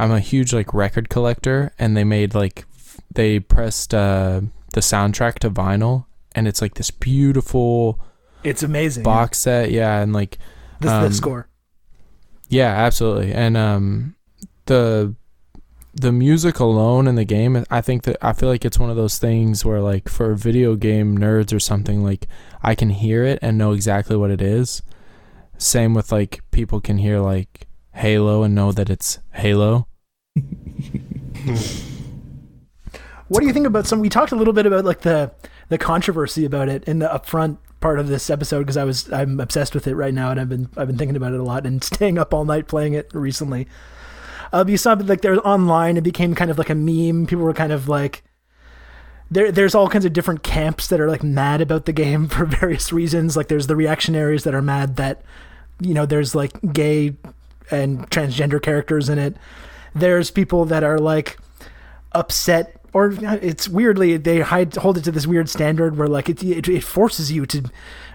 i'm a huge like record collector and they made like they pressed uh the soundtrack to vinyl and it's like this beautiful It's amazing. box set yeah and like The, the um, score. yeah, absolutely. And um the the music alone in the game, I think that I feel like it's one of those things where like for video game nerds or something, like I can hear it and know exactly what it is. Same with like people can hear like Halo and know that it's Halo. What do you think about some? We talked a little bit about like the the controversy about it in the upfront part of this episode because I was I'm obsessed with it right now and I've been I've been thinking about it a lot and staying up all night playing it recently. Uh, you saw that like there's online it became kind of like a meme. People were kind of like there there's all kinds of different camps that are like mad about the game for various reasons. Like there's the reactionaries that are mad that you know there's like gay and transgender characters in it. There's people that are like upset or it's weirdly they hide, hold it to this weird standard where like it it, it forces you to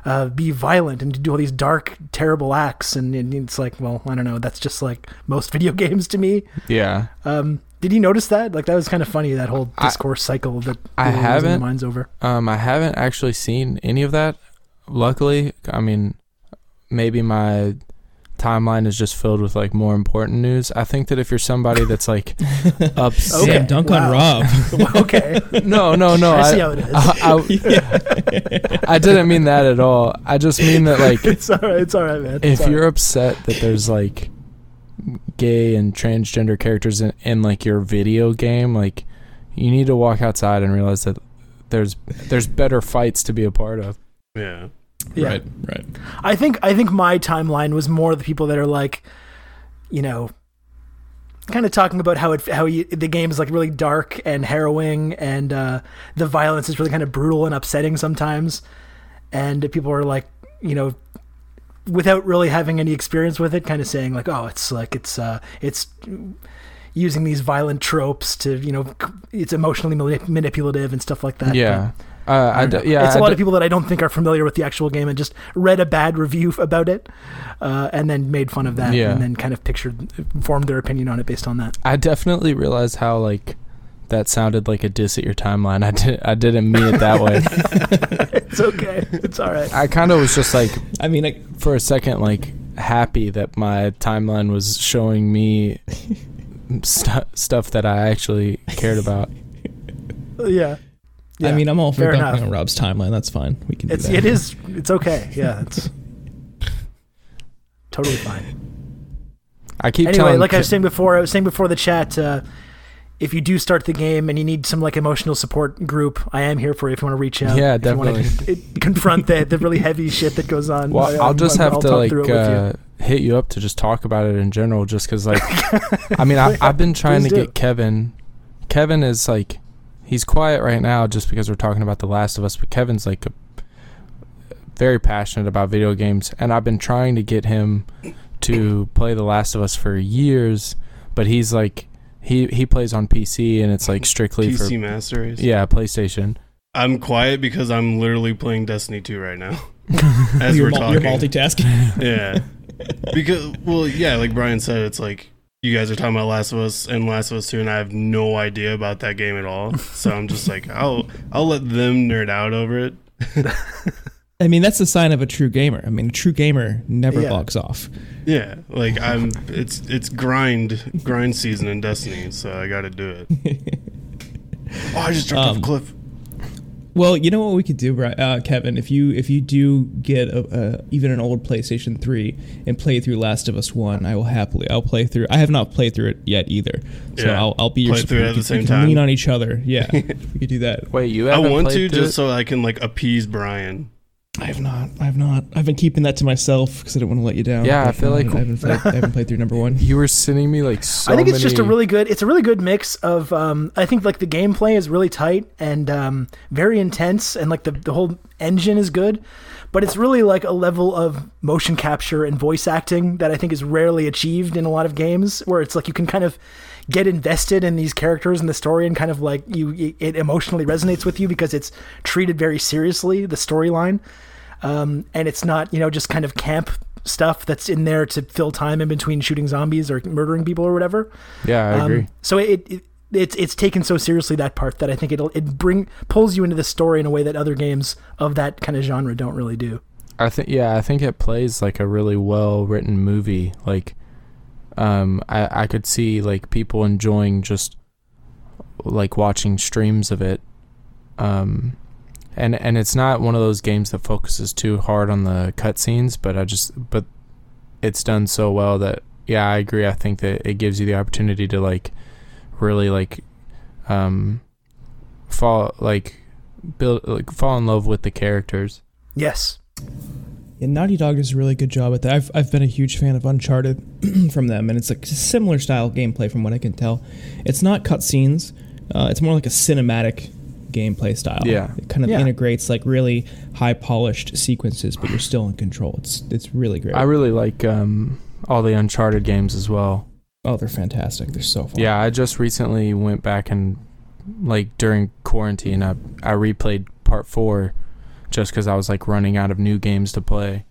uh, be violent and to do all these dark terrible acts and, and, it's like well I don't know that's just like most video games to me Yeah. um did you notice that like that was kind of funny that whole I- discourse cycle that I people were losing haven't. minds over Um, I haven't actually seen any of that. Luckily, I mean, maybe my timeline is just filled with like more important news. I think that if you're somebody that's like upset, Okay, Damn, dunk wow. on Rob. okay no, no, no, I see how it is I, I, I didn't mean that at all. I just mean that like it's all right it's all right man if It's all you're right. upset that there's like gay and transgender characters in, in like your video game, like you need to walk outside and realize that there's there's better fights to be a part of. Yeah. Yeah. Right, right. I think I think my timeline was more the people that are like, you know, kind of talking about how it how you, the game is like really dark and harrowing, and uh, the violence is really kind of brutal and upsetting sometimes, and people are like, you know, without really having any experience with it, kind of saying like, oh, it's like it's uh, it's using these violent tropes to you know it's emotionally manip- manipulative and stuff like that. yeah. But- Uh, I I d- don't yeah, it's a I lot d- of people that I don't think are familiar with the actual game and just read a bad review about it, uh, and then made fun of that, Yeah. and then kind of pictured, formed their opinion on it based on that. I definitely realized how like that sounded like a diss at your timeline. I did I didn't mean it that way. it's okay. It's all right. I kind of was just like I mean, like, for a second like happy that my timeline was showing me stu- stuff that I actually cared about. Yeah. I mean, I'm all for fair dunking enough. on Rob's timeline. That's fine. We can do It's that. it is it's okay. Yeah, it's totally fine. I keep Anyway, telling like I was saying before, I was saying before the chat. Uh, if you do start the game and you need some like emotional support group, I am here for you if you want to reach out. Yeah, if you wanna definitely. confront the the really heavy shit that goes on. Well, I- I'll just I'm- have to talk like through it with you. uh, hit you up to just talk about it in general, just because like I mean I, I've been trying to do. get Kevin. Kevin is like he's quiet right now just because we're talking about The Last of Us, but Kevin's like a, very passionate about video games, and I've been trying to get him to play The Last of Us for years, but he's like he he plays on PC and it's like strictly PC for Master Race. yeah PlayStation. I'm quiet because I'm literally playing Destiny 2 right now. As you're, we're mul- you're multitasking. yeah. Because well, yeah, like Bryan said, it's like you guys are talking about Last of Us and Last of Us 2 and I have no idea about that game at all. So I'm just like, I'll I'll let them nerd out over it. I mean, that's the sign of a true gamer. I mean, a true gamer never Yeah. logs off. Yeah, like I'm it's it's grind grind season in Destiny, so I got to do it. Oh, I just off Um, a cliff. Well, you know what we could do, Bri- uh, Kevin? If you if you do get a, a, even an old PlayStation Three and play through Last of Us One, I will happily. I'll play through. I have not played through it yet either, so Yeah. I'll, I'll be your Play through it at the same can time. Lean on each other. Yeah, we could do that. Wait, you I haven't want to just it? so I can like appease Bryan. I have not. I have not. I've been keeping that to myself because I don't want to let you down. Yeah, I but feel like- I haven't, played, I haven't played through number one. You were sending me like so I think it's just a really good. It's a really good mix of. Um, I think like the gameplay is really tight and um, very intense, and like the the whole engine is good. But it's really like a level of motion capture and voice acting that I think is rarely achieved in a lot of games, where it's like you can kind of get invested in these characters and the story, and kind of like you it emotionally resonates with you because it's treated very seriously the storyline, um, and it's not you know just kind of camp stuff that's in there to fill time in between shooting zombies or murdering people or whatever. Yeah, I Um, agree. So it, it it's it's taken so seriously that part that I think it'll it bring pulls you into the story in a way that other games of that kind of genre don't really do. I think yeah, I think it plays like a really well written movie. Like um, I I could see like people enjoying just like watching streams of it. Um, and and it's not one of those games that focuses too hard on the cutscenes, but I just but it's done so well that yeah, I agree. I think that it gives you the opportunity to like really like um fall like build like fall in love with the characters. Yes. Yeah, Naughty Dog does a really good job at that. I've, I've been a huge fan of Uncharted from them, and it's like a similar style gameplay from what I can tell. It's not cutscenes, uh, it's more like a cinematic gameplay style. Yeah. It kind of Yeah. integrates like really high polished sequences, but you're still in control. It's it's really great. I really like um all the Uncharted games as well. oh, they're fantastic. They're so fun. Yeah, I just recently went back and like during quarantine, I I replayed part four, just because I was like running out of new games to play.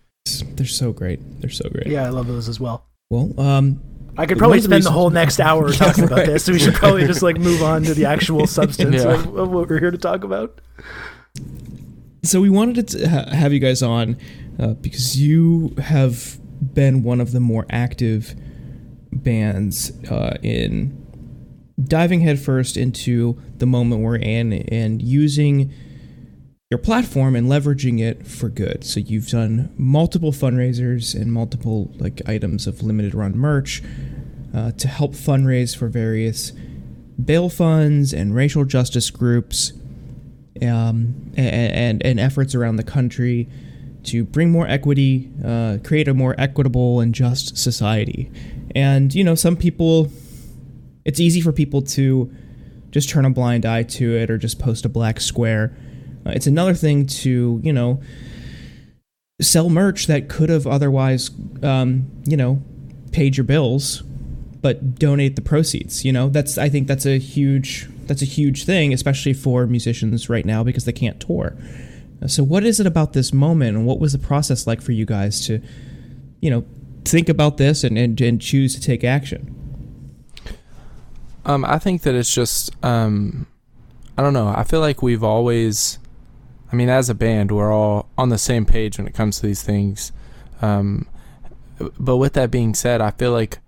They're so great. They're so great. Yeah, I love those as well. Well, um, I could probably spend the whole next hour Yeah, talking about this, so we should probably just like move on to the actual substance Yeah. of, of what we're here to talk about. so we wanted to ha- have you guys on uh, because you have been one of the more active bands uh, in diving headfirst into the moment we're in and using your platform and leveraging it for good. So you've done multiple fundraisers and multiple like items of limited run merch uh, to help fundraise for various bail funds and racial justice groups um, and, and, and efforts around the country to bring more equity, uh, create a more equitable and just society. And, you know, some people, it's easy for people to just turn a blind eye to it or just post a black square. Uh, it's another thing to, you know, sell merch that could have otherwise, um, you know, paid your bills, but donate the proceeds. You know, that's I think that's a huge that's a huge thing, especially for musicians right now because they can't tour. Uh, So, what is it about this moment, and what was the process like for you guys to, you know, think about this and and, and choose to take action? Um, I think that it's just um, I don't know. I feel like we've always, I mean, as a band, we're all on the same page when it comes to these things. Um, but with that being said, I feel like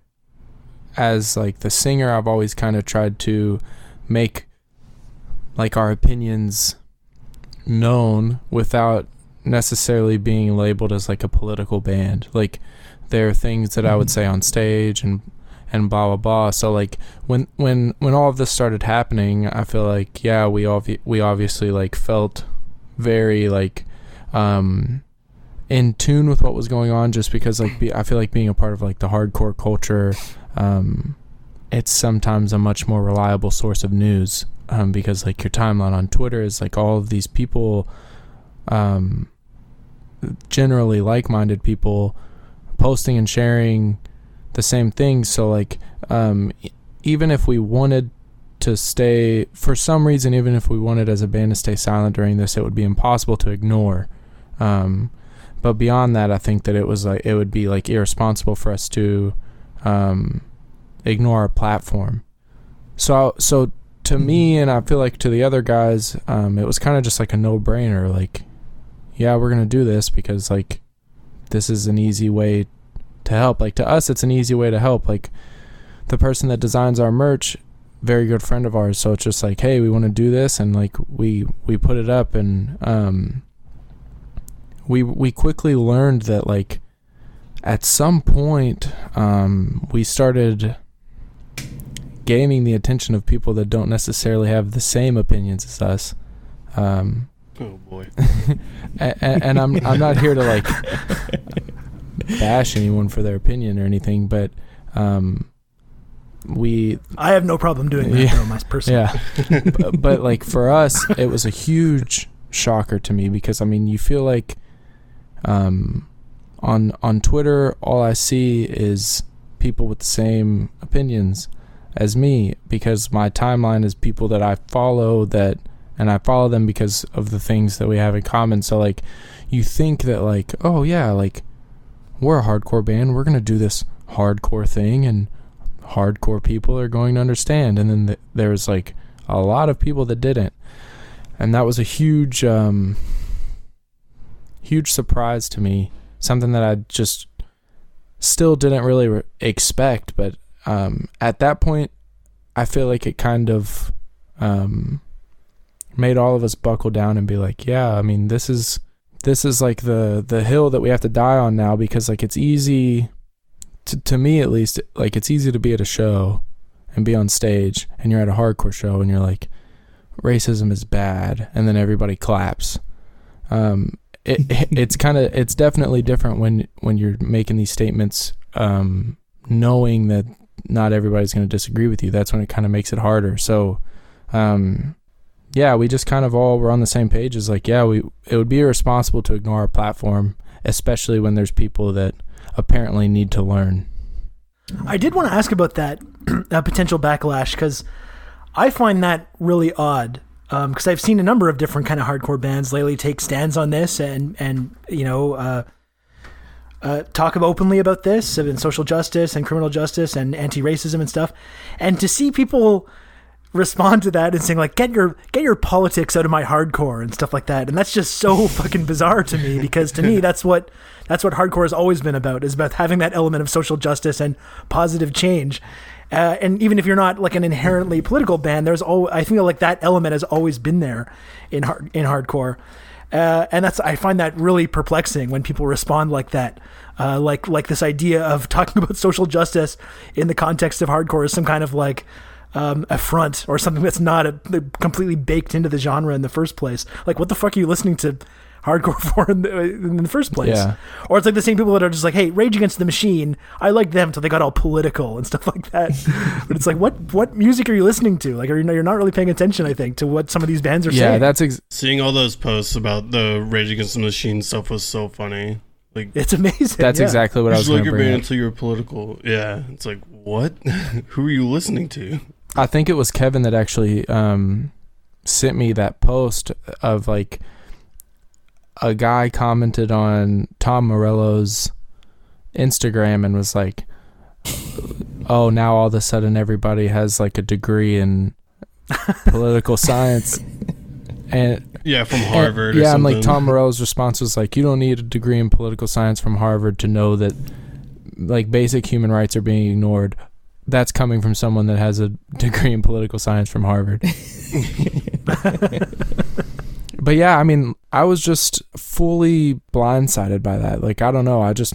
as like the singer, I've always kind of tried to make like our opinions known without necessarily being labeled as like a political band. Like there are things that I would say on stage and and blah blah blah. So like when when when all of this started happening, I feel like yeah, we obvi- we obviously like felt very like um in tune with what was going on just because like be, I feel like being a part of like the hardcore culture um it's sometimes a much more reliable source of news um because like your timeline on Twitter is like all of these people um generally like-minded people posting and sharing the same things so like um even if we wanted to stay for some reason even if we wanted as a band to stay silent during this it would be impossible to ignore um but beyond that i think that it was like it would be like irresponsible for us to um ignore our platform. So so to me and i feel like to the other guys um it was kind of just like a no-brainer like yeah we're gonna do this because like this is an easy way to help. Like to us it's an easy way to help. Like the person that designs our merch very good friend of ours so it's just like hey we want to do this and like we we put it up and um we we quickly learned that like at some point um we started gaining the attention of people that don't necessarily have the same opinions as us um Oh boy. and, and I'm I'm not here to like bash anyone for their opinion or anything, but um, we I have no problem doing that Yeah. though, my personal. yeah, but, but like for us, it was a huge shocker to me because I mean you feel like um on on Twitter all I see is people with the same opinions as me because my timeline is people that I follow that and I follow them because of the things that we have in common. So like you think that like, oh yeah, like we're a hardcore band, we're going to do this hardcore thing and hardcore people are going to understand. And then th- there was like a lot of people that didn't. And that was a huge um huge surprise to me. Something that I just still didn't really re- expect. But um, at that point, I feel like it kind of um, made all of us buckle down and be like, yeah, I mean, this is this is like the the hill that we have to die on now because like it's easy to, to me at least like it's easy to be at a show and be on stage and you're at a hardcore show and you're like racism is bad and then everybody claps. Um it, it's kind of it's definitely different when when you're making these statements um knowing that not everybody's going to disagree with you. That's when it kind of makes it harder. So um yeah, we just kind of all were on the same page. Is like, yeah, we it would be irresponsible to ignore our platform, especially when there's people that apparently need to learn. I did want to ask about that uh, potential backlash because I find that really odd. Because um, I've seen a number of different kind of hardcore bands lately take stands on this and and you know uh, uh, talk openly about this and social justice and criminal justice and anti-racism and stuff, and to see people respond to that and saying like get your get your politics out of my hardcore and stuff like that. And that's just so fucking bizarre to me because to me that's what that's what hardcore has always been about is about having that element of social justice and positive change. Uh, and even if you're not like an inherently political band there's all I feel like that element has always been there in hard in hardcore. Uh, and that's I find that really perplexing when people respond like that. Uh, like like this idea of talking about social justice in the context of hardcore is some kind of like um, affront or something that's not a, completely baked into the genre in the first place. Like, what the fuck are you listening to hardcore for in the, in the first place? Yeah. Or it's like the same people that are just like, hey, Rage Against the Machine, I like them until they got all political and stuff like that. but it's like, what what music are you listening to? Like, are you, you're not really paying attention, I think, to what some of these bands are yeah, saying. Yeah, that's ex- seeing all those posts about the Rage Against the Machine stuff was so funny. Like it's amazing. That's yeah. exactly what I was Just going like to your band up. until you're political. Yeah, it's like what? Who are you listening to? I think it was Kevin that actually um, sent me that post of like a guy commented on Tom Morello's Instagram and was like, "Oh, now all of a sudden everybody has like a degree in political science." And Yeah, from Harvard. and- or yeah, and like. Tom Morello's response was like, "You don't need a degree in political science from Harvard to know that like basic human rights are being ignored." That's coming from someone that has a degree in political science from Harvard. but yeah, I mean, I was just fully blindsided by that. Like, I don't know. I just,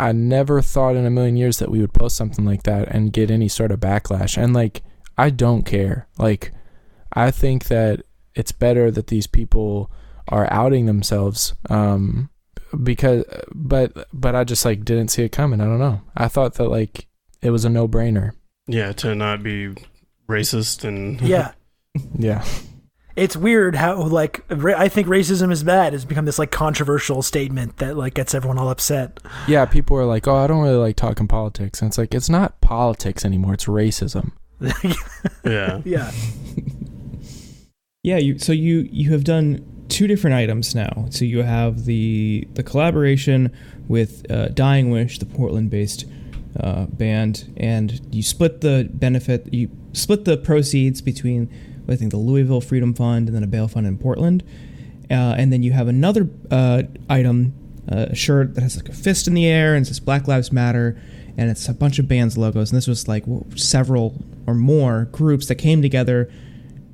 I never thought in a million years that we would post something like that and get any sort of backlash. And like, I don't care. Like, I think that it's better that these people are outing themselves. Um, because, but, but I just like didn't see it coming. I don't know. I thought that like it was a no brainer. Yeah, to not be racist and yeah. Yeah. It's weird how like ra- I think racism is bad has become this like controversial statement that like gets everyone all upset. Yeah. People are like, oh, I don't really like talking politics. And it's like, it's not politics anymore. It's racism. yeah. yeah. Yeah, you so you you have done two different items now. So you have the the collaboration with uh, Dying Wish, the Portland-based uh, band, and you split the benefit. You split the proceeds between I think the Louisville Freedom Fund and then a bail fund in Portland. Uh, and then you have another uh, item, uh, a shirt that has like a fist in the air and says Black Lives Matter, and it's a bunch of bands logos. And this was like several or more groups that came together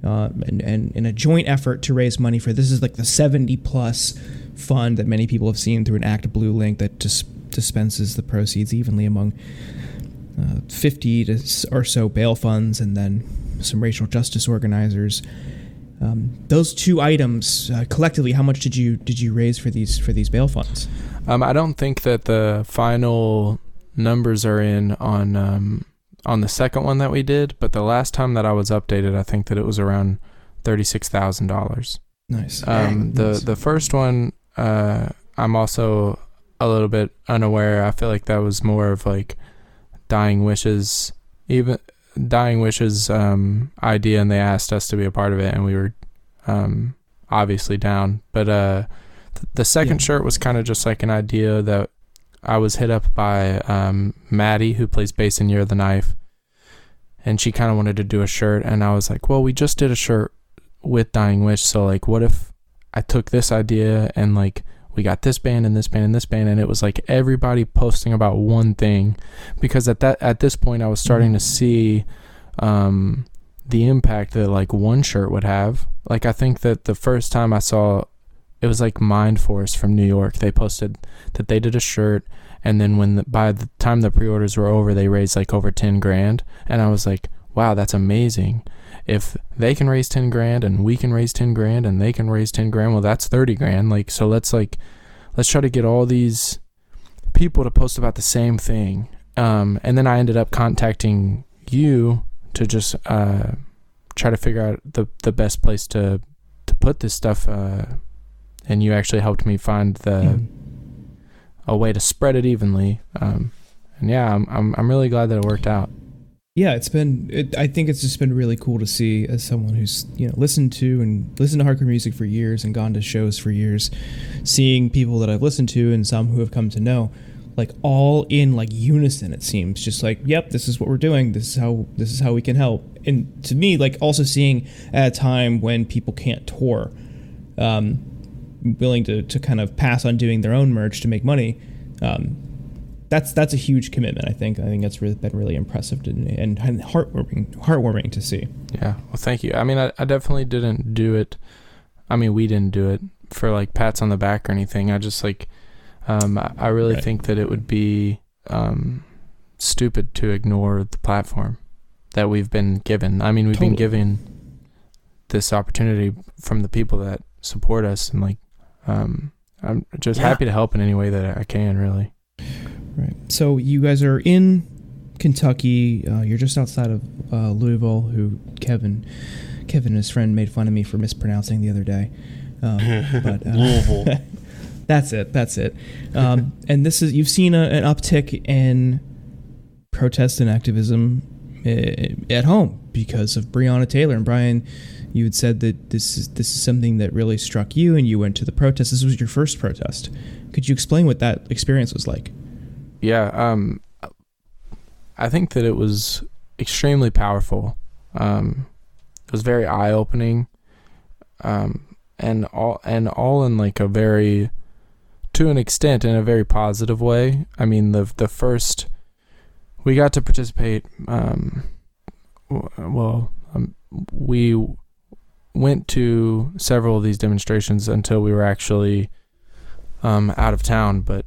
uh, and, and in a joint effort to raise money for this is like the 70 plus fund that many people have seen through an ActBlue link that dis- dispenses the proceeds evenly among uh, 50 to or so bail funds and then some racial justice organizers. Um, those two items uh, collectively, how much did you did you raise for these for these bail funds? Um, I don't think that the final numbers are in on um, on the second one that we did, but the last time that I was updated, I think that it was around thirty six thousand dollars. Nice. Um, the Nice. the first one, uh, I'm also a little bit unaware. I feel like that was more of like Dying Wish's, even Dying Wish's um, idea, and they asked us to be a part of it, and we were um, obviously down. But uh, th- the second Yeah. shirt was kind of just like an idea that I was hit up by um, Maddie, who plays bass in Year of the Knife, and she kind of wanted to do a shirt, and I was like, well, we just did a shirt with Dying Wish, so like, what if I took this idea and like we got this band and this band and this band and it was like everybody posting about one thing because at that at this point I was starting to see um, the impact that like one shirt would have. Like I think that the first time I saw it was like Mindforce from New York. They posted that they did a shirt and then when the, by the time the pre-orders were over they raised like over 10 grand and I was like, "Wow, that's amazing." If they can raise 10 grand and we can raise 10 grand and they can raise 10 grand, well that's 30 grand. Like so let's like let's try to get all these people to post about the same thing. Um, and then I ended up contacting you to just uh, try to figure out the the best place to to put this stuff. Uh, and you actually helped me find the Mhm. a way to spread it evenly. Um, and yeah, I'm, I'm I'm really glad that it worked out. Yeah, it's been. It, I think it's just been really cool to see as someone who's you know listened to and listened to hardcore music for years and gone to shows for years, seeing people that I've listened to and some who have come to know, like all in like unison. It seems just like, yep, this is what we're doing. This is how this is how we can help. And to me, like also seeing at a time when people can't tour, um, willing to to kind of pass on doing their own merch to make money. Um, that's that's a huge commitment. I think. I think that's really been really impressive to, and, and heartwarming, heartwarming to see. Yeah. Well, thank you. I mean, I, I definitely didn't do it. I mean, we didn't do it for like pats on the back or anything. I just like, um, I, I really Right. think that it would be um, stupid to ignore the platform that we've been given. I mean, we've been Totally. given this opportunity from the people that support us, and like, um, I'm just Yeah. happy to help in any way that I can. Really. Right. So you guys are in Kentucky. Uh, you're just outside of uh, Louisville. Who Kevin, Kevin and his friend made fun of me for mispronouncing the other day. Um, but uh, Louisville. that's it. That's it. Um, and this is you've seen a, an uptick in protest and activism uh, at home because of Breonna Taylor and Bryan. You had said that this is this is something that really struck you, and you went to the protest. This was your first protest. Could you explain what that experience was like? Yeah, um, I think that it was extremely powerful. Um, it was very eye opening, um, and all and all in like a very, to an extent, in a very positive way. I mean, the the first we got to participate. Um, well, um, we went to several of these demonstrations until we were actually um, out of town, but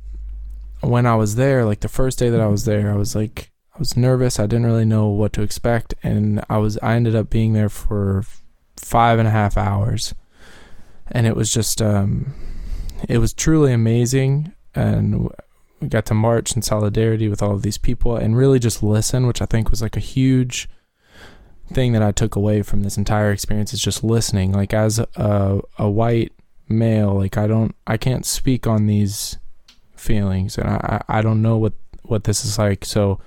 when I was there, like the first day that I was there, I was like, I was nervous. I didn't really know what to expect, and I was, I ended up being there for five and a half hours, and it was just, um, it was truly amazing, and we got to march in solidarity with all of these people, and really just listen, which I think was like a huge thing that I took away from this entire experience is just listening. Like as a a white male, like I don't, I can't speak on these feelings and I, I don't know what what this is like. So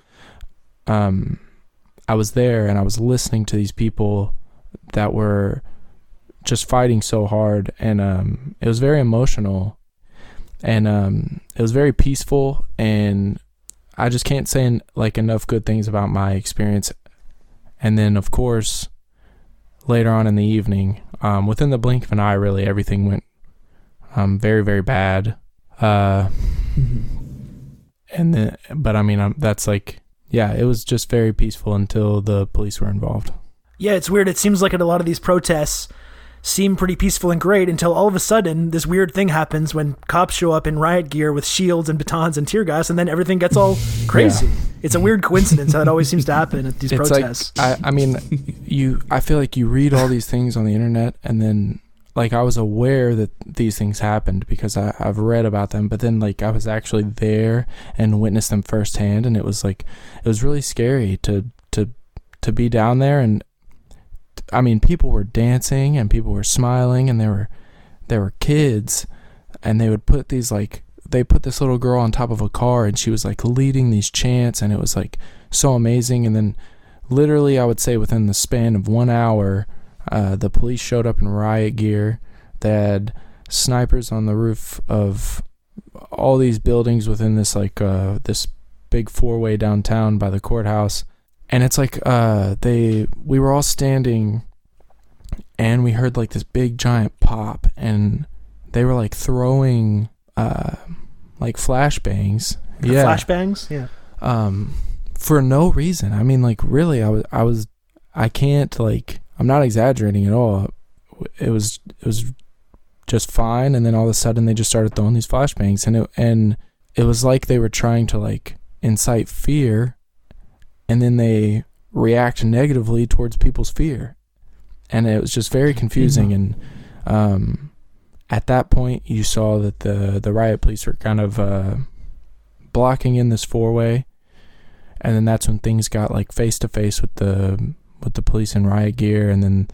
um I was there and I was listening to these people that were just fighting so hard and um it was very emotional and um it was very peaceful and I just can't say like enough good things about my experience. And then of course later on in the evening um within the blink of an eye really everything went um very very bad uh and then but i mean um, that's like yeah it was just very peaceful until the police were involved Yeah, it's weird. It seems like at a lot of these protests seem pretty peaceful and great until all of a sudden this weird thing happens when cops show up in riot gear with shields and batons and tear gas and then everything gets all crazy. It's a weird coincidence how it always seems to happen at these it's protests. like I, I mean you i feel like you read all these things on the internet and then like i was aware that these things happened because I, i've read about them but then like i was actually there and witnessed them firsthand and it was like it was really scary to to to be down there and i mean people were dancing and people were smiling and there were there were kids and they would put these like they put this little girl on top of a car and she was like leading these chants and it was like so amazing and then literally i would say within the span of one hour uh, the police showed up in riot gear they had snipers on the roof of all these buildings within this like uh, this big four way downtown by the courthouse and it's like uh, they we were all standing and we heard like this big giant pop and they were like throwing uh, like flashbangs. Yeah, Flashbangs. Yeah. um, for no reason. I mean, like really, I was, I was, I can't like, I'm not exaggerating at all. It was, it was just fine, and then all of a sudden they just started throwing these flashbangs, and it, and it was like they were trying to like incite fear, and then they react negatively towards people's fear, and it was just very confusing. And um, at that point, you saw that the the riot police were kind of uh, blocking in this four way and then that's when things got like face to face with the with the police in riot gear and then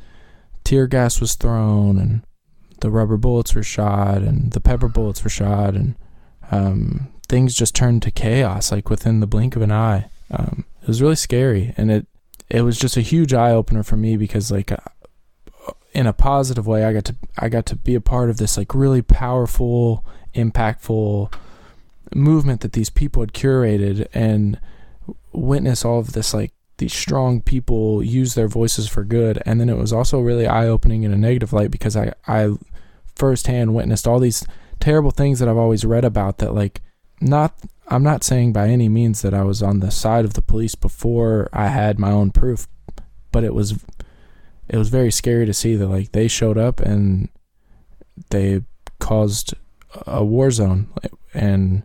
tear gas was thrown and the rubber bullets were shot and the pepper bullets were shot and um, things just turned to chaos like within the blink of an eye. Um, it was really scary and it it was just a huge eye opener for me because like uh, in a positive way I got to I got to be a part of this like really powerful impactful movement that these people had curated and witness all of this like these strong people use their voices for good. And then it was also really eye-opening in a negative light because i i firsthand witnessed all these terrible things that i've always read about that like not i'm not saying by any means that i was on the side of the police before i had my own proof but it was it was very scary to see that like they showed up and they caused a war zone. And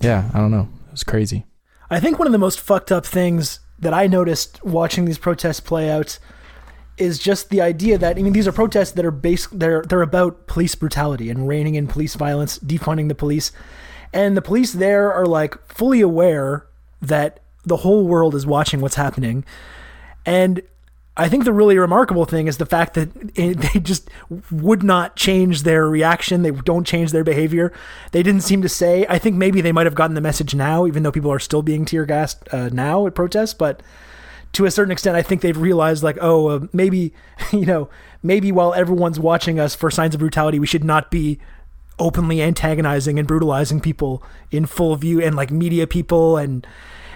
yeah i don't know. It was crazy. I think one of the most fucked up things that I noticed watching these protests play out is just the idea that I mean these are protests that are based they're they're about police brutality and reining in police violence, defunding the police. And the police there are like fully aware that the whole world is watching what's happening. And I think the really remarkable thing is the fact that it, they just would not change their reaction. They don't change their behavior. They didn't seem to say. I think maybe they might have gotten the message now, even though people are still being tear gassed uh, now at protests. But to a certain extent, I think they've realized, like, oh, uh, maybe, you know, maybe while everyone's watching us for signs of brutality, we should not be openly antagonizing and brutalizing people in full view and like media people and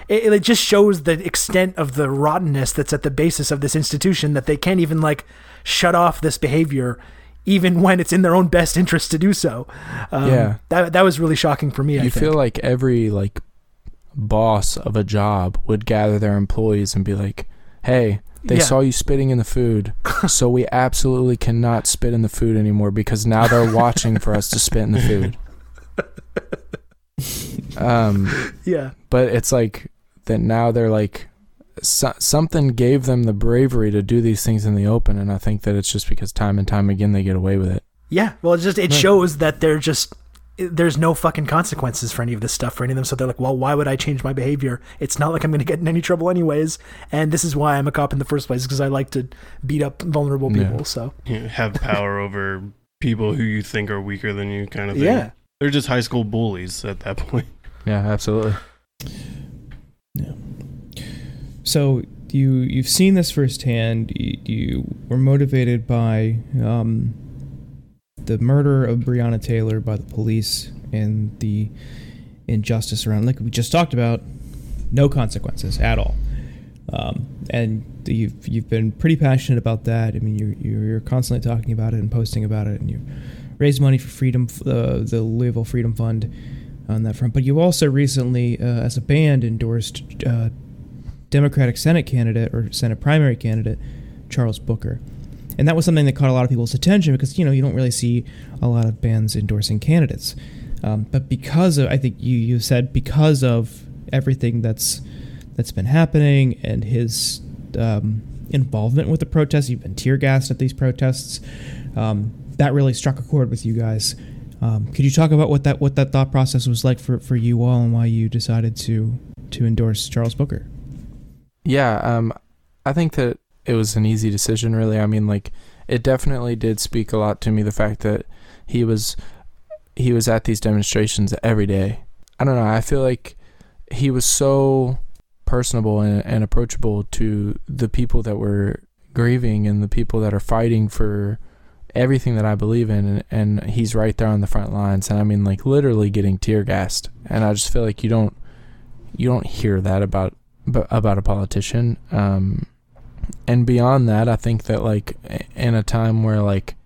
it, it just shows the extent of the rottenness that's at the basis of this institution that they can't even like shut off this behavior even when it's in their own best interest to do so. Um, Yeah. that that was really shocking for me. I you think. feel like every like boss of a job would gather their employees and be like hey they Yeah. saw you spitting in the food so we absolutely cannot spit in the food anymore because now they're watching for us to spit in the food um yeah, but it's like that now they're like so, something gave them the bravery to do these things in the open and i think that it's just because time and time again they get away with it yeah. Well, it just it Right. shows that they're just there's no fucking consequences for any of this stuff for any of them. So they're like, well, why would I change my behavior? It's not like I'm going to get in any trouble anyways. And this is why I'm a cop in the first place because I like to beat up vulnerable Yeah. people. So You have power over people who you think are weaker than you, kind of thing. yeah, They're just high school bullies at that point. yeah absolutely So you you've seen this firsthand. You, you were motivated by um, the murder of Breonna Taylor by the police and the injustice around, like we just talked about, no consequences at all. Um, and you've you've been pretty passionate about that. I mean, you're you're you're constantly talking about it and posting about it, and you raise money for freedom, uh, the Louisville Freedom Fund, on that front. But you also recently, uh, as a band, endorsed uh, Democratic Senate candidate or Senate primary candidate Charles Booker. And that was something that caught a lot of people's attention because you know you don't really see a lot of bands endorsing candidates. Um, but because of, I think you you said because of everything that's that's been happening and his um, involvement with the protests, you've been tear gassed at these protests. Um, that really struck a chord with you guys. Um, could you talk about what that what that thought process was like for, for you all and why you decided to to endorse Charles Booker? Yeah, um, I think that it was an easy decision, really. I mean, like, it definitely did speak a lot to me the fact that he was he was at these demonstrations every day. I don't know. I feel like he was so personable and, and approachable to the people that were grieving and the people that are fighting for everything that I believe in, and, and he's right there on the front lines. And I mean, like, literally getting tear gassed. And I just feel like you don't you don't hear that about about a politician. Um, and beyond that, I think that like in a time where like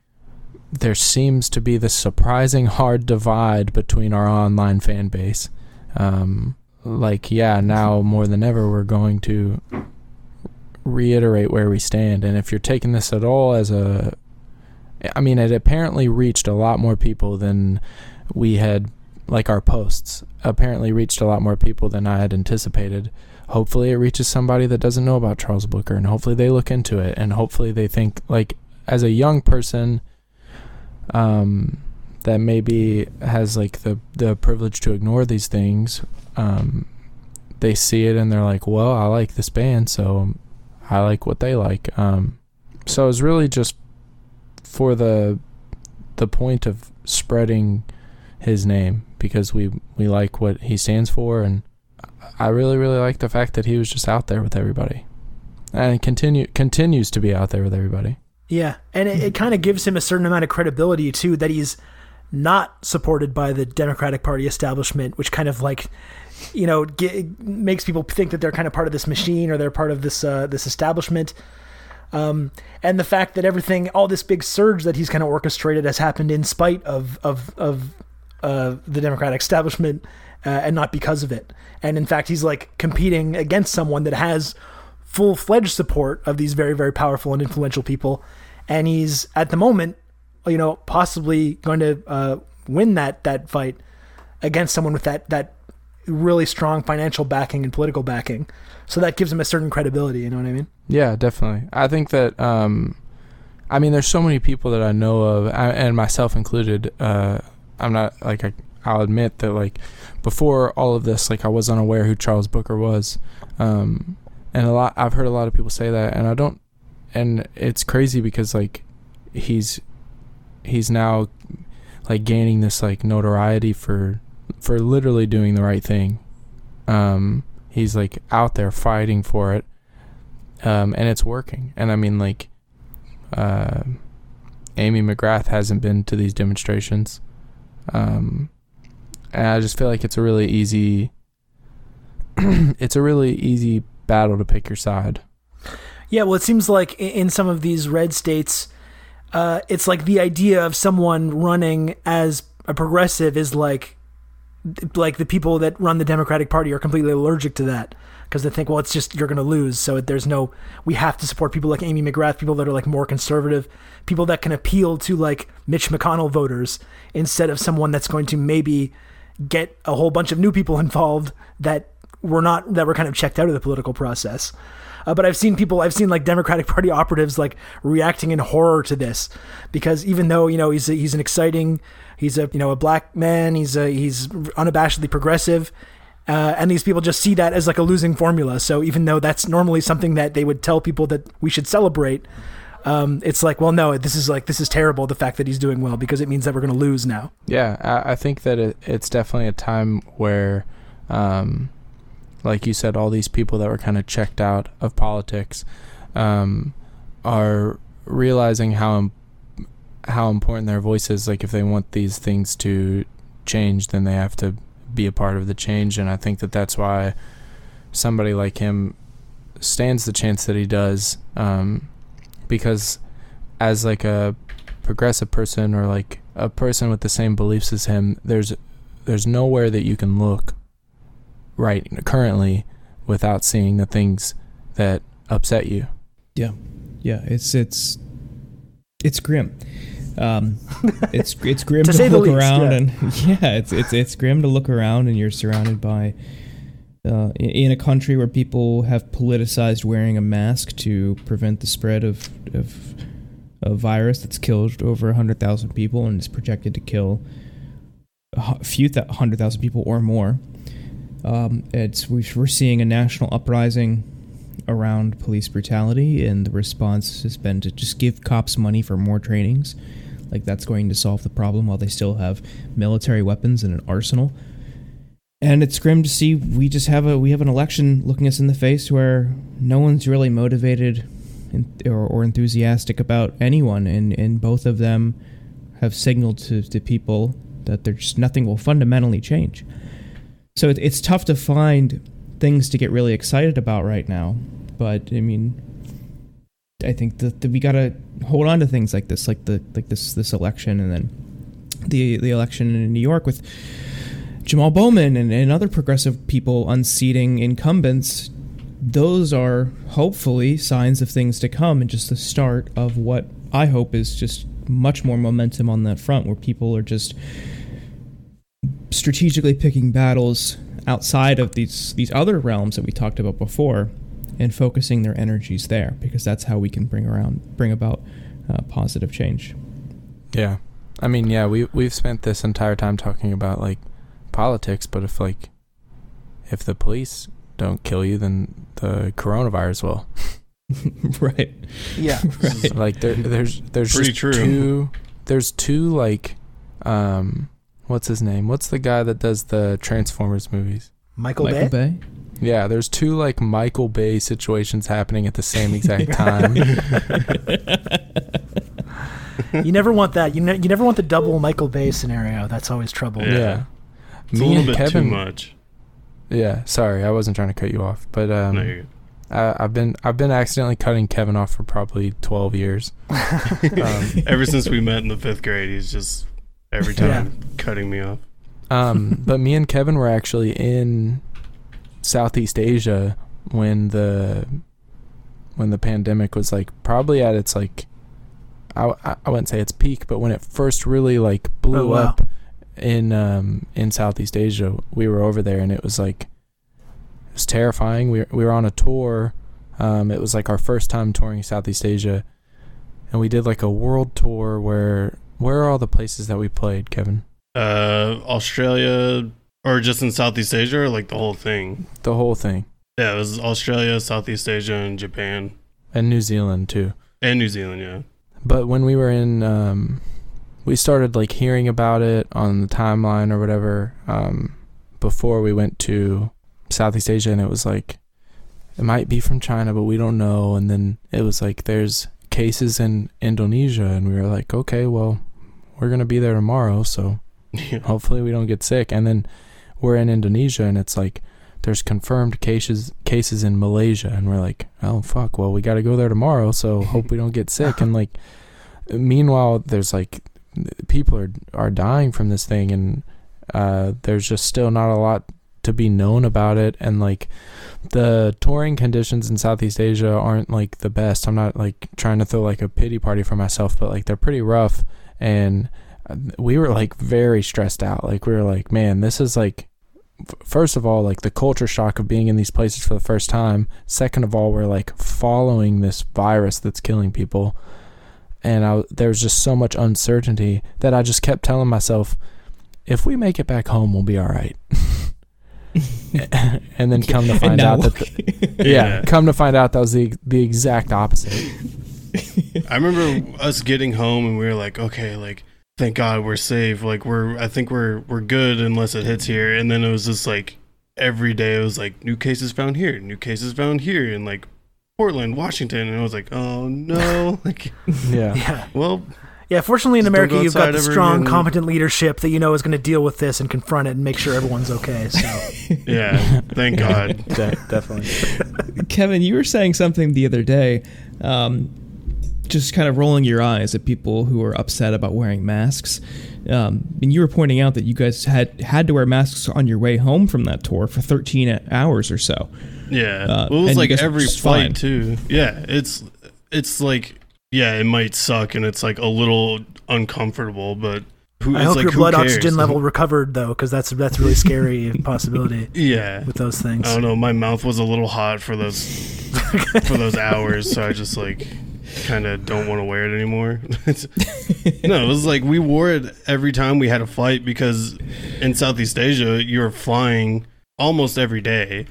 there seems to be this surprising hard divide between our online fan base. Um, like, yeah, now more than ever, we're going to reiterate where we stand. And if you're taking this at all as a, I mean, it apparently reached a lot more people than we had, like our posts apparently reached a lot more people than I had anticipated. Hopefully, it reaches somebody that doesn't know about Charles Booker, and hopefully, they look into it, and hopefully, they think, like, as a young person, um, that maybe has like the the privilege to ignore these things, um, they see it and they're like, "Well, I like this band, so I like what they like." Um, so it's really just for the the point of spreading his name because we we like what he stands for, and I really really like the fact that he was just out there with everybody, and continue continues to be out there with everybody. Yeah, and it, it kind of gives him a certain amount of credibility too that he's not supported by the Democratic Party establishment, which kind of like you know get, makes people think that they're kind of part of this machine or they're part of this uh, this establishment. Um, and the fact that everything, all this big surge that he's kind of orchestrated, has happened in spite of of of uh, the Democratic establishment uh, and not because of it. And in fact, he's like competing against someone that has full fledged support of these very very powerful and influential people and he's at the moment, you know, possibly going to uh, win that that fight against someone with that that really strong financial backing and political backing. So that gives him a certain credibility. You know what I mean? Yeah, definitely. I think that. Um, I mean, there's so many people that I know of, and myself included. Uh, I'm not like I, I'll admit that like before all of this, like I was unaware who Charles Booker was, um, and a lot. I've heard a lot of people say that, and I don't and it's crazy because like he's he's now like gaining this like notoriety for for literally doing the right thing. Um, he's like out there fighting for it, um, and it's working. And I mean, like, uh, Amy McGrath hasn't been to these demonstrations, um, and I just feel like it's a really easy. it's a really easy battle to pick your side. Yeah, well, it seems like in some of these red states, uh, it's like the idea of someone running as a progressive is like, like the people that run the Democratic Party are completely allergic to that because they think, well, it's just you're going to lose. So there's no, we have to support people like Amy McGrath, people that are like more conservative, people that can appeal to like Mitch McConnell voters instead of someone that's going to maybe get a whole bunch of new people involved that were not that were kind of checked out of the political process. Uh, but I've seen people, I've seen like Democratic Party operatives like reacting in horror to this because even though you know he's a, he's an exciting, he's a you know a black man, he's a he's unabashedly progressive. Uh, and these people just see that as like a losing formula. So even though that's normally something that they would tell people that we should celebrate, um, it's like, well, no, this is like this is terrible. The fact that he's doing well because it means that we're going to lose now. Yeah, I, I think that it, it's definitely a time where um, like you said, all these people that were kind of checked out of politics um, are realizing how how important their voice is. Like if they want these things to change, then they have to be a part of the change. And I think that that's why somebody like him stands the chance that he does, um, because as like a progressive person or like a person with the same beliefs as him, there's there's nowhere that you can look right currently without seeing the things that upset you. Yeah, yeah, it's it's it's grim. Um, it's it's grim to, to look least, around yeah. and yeah, it's it's it's grim to look around and you're surrounded by uh, in a country where people have politicized wearing a mask to prevent the spread of of a virus that's killed over 100,000 people and is projected to kill a few th- hundred thousand people or more. Um, it's we're seeing a national uprising around police brutality, and the response has been to just give cops money for more trainings. Like that's going to solve the problem while they still have military weapons and an arsenal. And it's grim to see we just have a we have an election looking us in the face where no one's really motivated or, or enthusiastic about anyone, and, and both of them have signaled to, to people that there's nothing will fundamentally change. So it, it's tough to find things to get really excited about right now. But I mean, I think that, that we gotta hold on to things like this, like the like this this election, and then the the election in New York with Jamal Bowman and, and other progressive people unseating incumbents. Those are hopefully signs of things to come, and just the start of what I hope is just much more momentum on that front, where people are just strategically picking battles outside of these these other realms that we talked about before and focusing their energies there because that's how we can bring around bring about uh, positive change Yeah. I mean, yeah, we we've spent this entire time talking about like politics, but if like if the police don't kill you, then the coronavirus will. right Yeah. right like there there's there's Pretty just true. two there's two like um what's his name? What's the guy that does the Transformers movies? Michael, michael Bay. bay Yeah, there's two like Michael Bay situations happening at the same exact time. You never want that. You, ne- you never want the double Michael Bay scenario. That's always trouble. Yeah. yeah. It's a Me little and bit Kevin too much. Yeah, sorry, I wasn't trying to cut you off, but um No, you're good. I, I've been I've been accidentally cutting Kevin off for probably 12 years. Um, Ever since we met in the fifth grade, he's just every time cutting me off. Um, but me and Kevin were actually in Southeast Asia when the when the pandemic was like probably at its like I, I I wouldn't say its peak, but when it first really like blew Oh, wow. up in um in Southeast Asia, we were over there and it was like it was terrifying. We were, we were on a tour. Um, it was like our first time touring Southeast Asia, and we did like a world tour where where are all the places that we played, Kevin? Uh, Australia, or just in Southeast Asia, or like the whole thing. The whole thing. Yeah, it was Australia, Southeast Asia, and Japan, and New Zealand too. and New Zealand. Yeah. But when we were in, um, we started like hearing about it on the timeline or whatever um, before we went to Southeast Asia, and it was like it might be from China, but we don't know. And then it was like there's cases in Indonesia, and we were like, okay, well, we're gonna be there tomorrow, so Yeah. hopefully we don't get sick. And then we're in Indonesia, and it's like there's confirmed cases cases in Malaysia, and we're like, oh fuck, well we got to go there tomorrow, so hope we don't get sick. And like, meanwhile, there's like people are are dying from this thing, and uh, there's just still not a lot to be known about it, and like the touring conditions in Southeast Asia aren't like the best. I'm not like trying to throw like a pity party for myself, but like they're pretty rough, and uh, we were like very stressed out. Like we were like, man, this is like first of all like the culture shock of being in these places for the first time. Second of all, we're like following this virus that's killing people. And I, there was just so much uncertainty that I just kept telling myself, if we make it back home, we'll be all right. and then come to find now out that, the, yeah, come to find out that was the the exact opposite. I remember us getting home and we were like, okay, like thank God we're safe. Like we're I think we're we're good unless it hits here. And then it was just like every day it was like new cases found here, new cases found here and like Portland, Washington, and I was like, oh no, like Yeah. Yeah. well, Yeah, fortunately in America go you've got the strong, again. competent leadership that you know is going to deal with this and confront it and make sure everyone's okay. So yeah, thank God. De- definitely. Kevin, you were saying something the other day, um, just kind of rolling your eyes at people who are upset about wearing masks. Um, and you were pointing out that you guys had had to wear masks on your way home from that tour for 13 hours or so. Yeah. Uh, well, it was like every flight fine. too. Yeah, it's it's like yeah, it might suck and it's like a little uncomfortable, but who, I it's hope like, your who blood cares? oxygen level recovered though, because that's that's a really scary possibility Yeah. with those things. I don't know. My mouth was a little hot for those for those hours, so I just like kind of don't want to wear it anymore. No, it was like we wore it every time we had a flight because in Southeast Asia you're flying almost every day,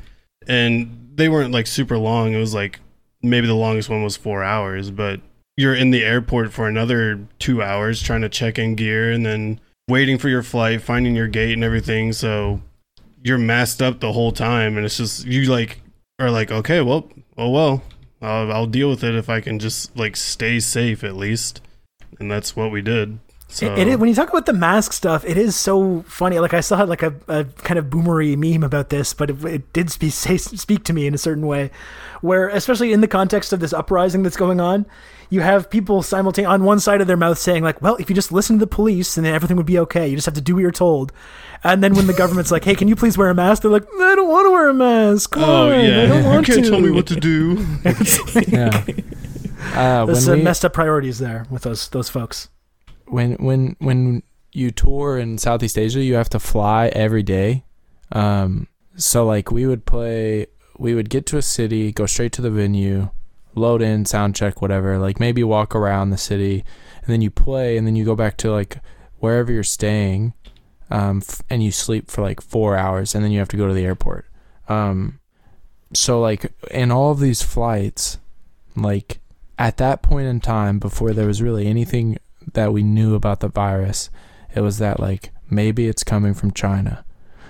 and they weren't like super long. It was like maybe the longest one was four hours, but you're in the airport for another two hours trying to check in gear and then waiting for your flight, finding your gate and everything. So you're masked up the whole time, and it's just you like are like, okay, well, oh well, I'll, I'll deal with it if I can just like stay safe at least, and that's what we did. So It, when you talk about the mask stuff, it is so funny. Like I had like a, a kind of boomery meme about this, but it, it did speak, say, speak to me in a certain way, where especially in the context of this uprising that's going on, you have people simultaneously on one side of their mouth saying like, "Well, if you just listen to the police, and then everything would be okay. You just have to do what you're told." And then when the government's like, "Hey, can you please wear a mask?" They're like, "I don't want to wear a mask. Come oh on, I don't want you want can't to." tell me what to do. yeah. Uh, There's we, messed up priorities there with those those folks. when when when you tour in Southeast Asia, you have to fly every day. Um, so like we would play, we would get to a city, go straight to the venue, load in, sound check, whatever. Like maybe walk around the city, and then you play, and then you go back to like wherever you're staying, um, f- and you sleep for like four hours, and then you have to go to the airport. Um, so like in all of these flights, like at that point in time, before there was really anything that we knew about the virus, it was that like maybe it's coming from China.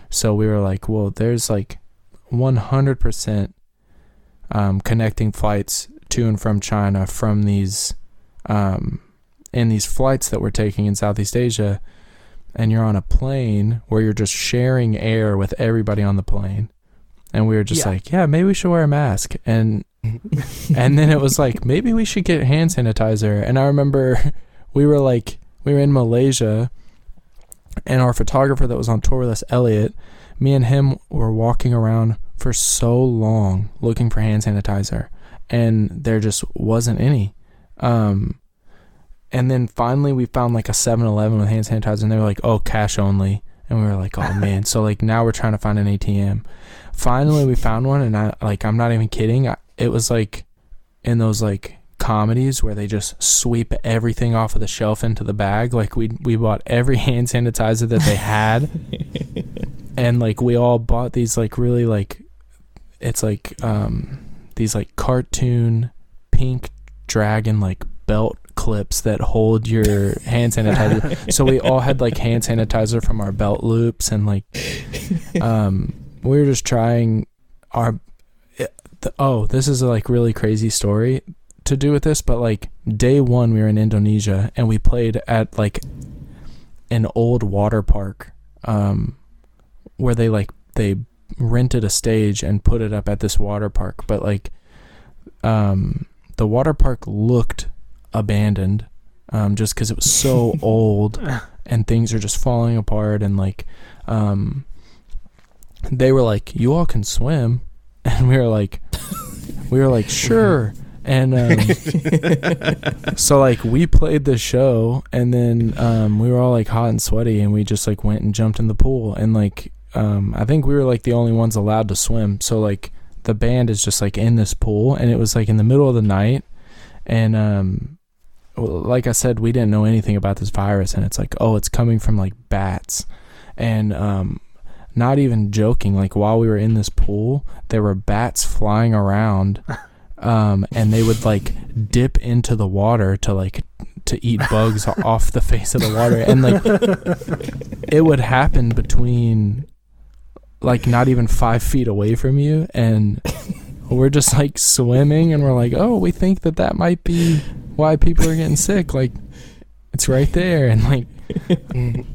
So we were like, well, there's like 100% um, connecting flights to and from China from these um, in these flights that we're taking in Southeast Asia, and you're on a plane where you're just sharing air with everybody on the plane, and we were just Yeah. like, yeah, maybe we should wear a mask, and and then it was like maybe we should get hand sanitizer, and I remember we were like we were in Malaysia, and our photographer that was on tour with us, Elliot, me and him were walking around for so long looking for hand sanitizer, and there just wasn't any. Um, and then finally we found like a 7-Eleven with hand sanitizer, and they were like, "Oh, cash only." And we were like, "Oh man!" so like now we're trying to find an ATM. Finally, we found one, and I like I'm not even kidding. I, it was like in those like comedies where they just sweep everything off of the shelf into the bag. Like we we bought every hand sanitizer that they had, and like we all bought these like really like it's like um these like cartoon pink dragon like belt clips that hold your hand sanitizer. so we all had like hand sanitizer from our belt loops and like um we were just trying our the, oh this is a like really crazy story to do with this but like day one we were in indonesia and we played at like an old water park um where they like they rented a stage and put it up at this water park but like um the water park looked abandoned um just because it was so old and things are just falling apart and like um they were like you all can swim. And we were like we were like sure. And um, so like we played the show and then um, we were all like hot and sweaty and we just like went and jumped in the pool and like um, i think we were like the only ones allowed to swim. So like the band is just like in this pool and it was like in the middle of the night. And um like i said we didn't know anything about this virus and it's like oh it's coming from like bats. And um not even joking like while we were in this pool there were bats flying around um and they would like dip into the water to like to eat bugs off the face of the water. And like it would happen between like not even five feet away from you and we're just like swimming and we're like oh we think that that might be why people are getting sick like it's right there and like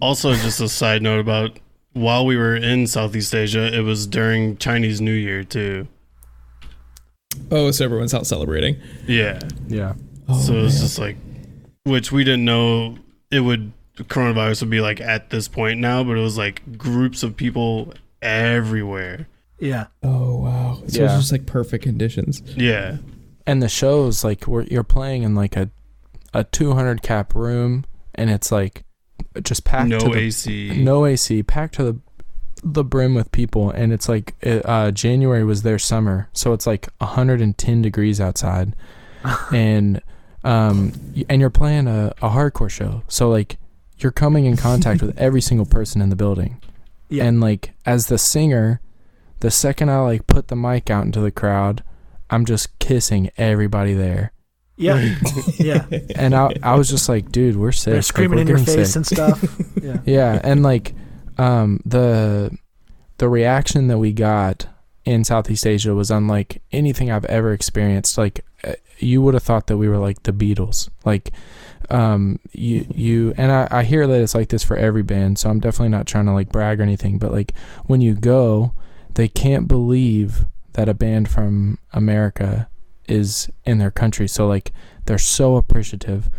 Also, just a side note about while we were in Southeast Asia, it was during Chinese New Year too. Oh, so everyone's out celebrating. Yeah. yeah Oh, so it's man. just like, which we didn't know it would coronavirus would be like at this point now, but it was like groups of people everywhere. Yeah. oh wow. So Yeah. it's just like perfect conditions. Yeah. and the shows like where you're playing in like a a 200 cap room and it's like just packed no to the, AC. no AC packed to the the brim with people and it's like it, uh January was their summer so it's like 110 degrees outside and um and you're playing a, a hardcore show so like you're coming in contact with every single person in the building Yeah. and like as the singer the second I like put the mic out into the crowd I'm just kissing everybody there Yeah. yeah. and I I was just like dude we're sick They're Like, screaming we're in your face sick. and stuff. Yeah. Yeah, and like um the the reaction that we got in Southeast Asia was unlike anything I've ever experienced. Like uh, you would have thought that we were like the Beatles. Like um you you and I, I hear that it's like this for every band, so I'm definitely not trying to like brag or anything, but like when you go, they can't believe that a band from America is in their country. So like they're so appreciative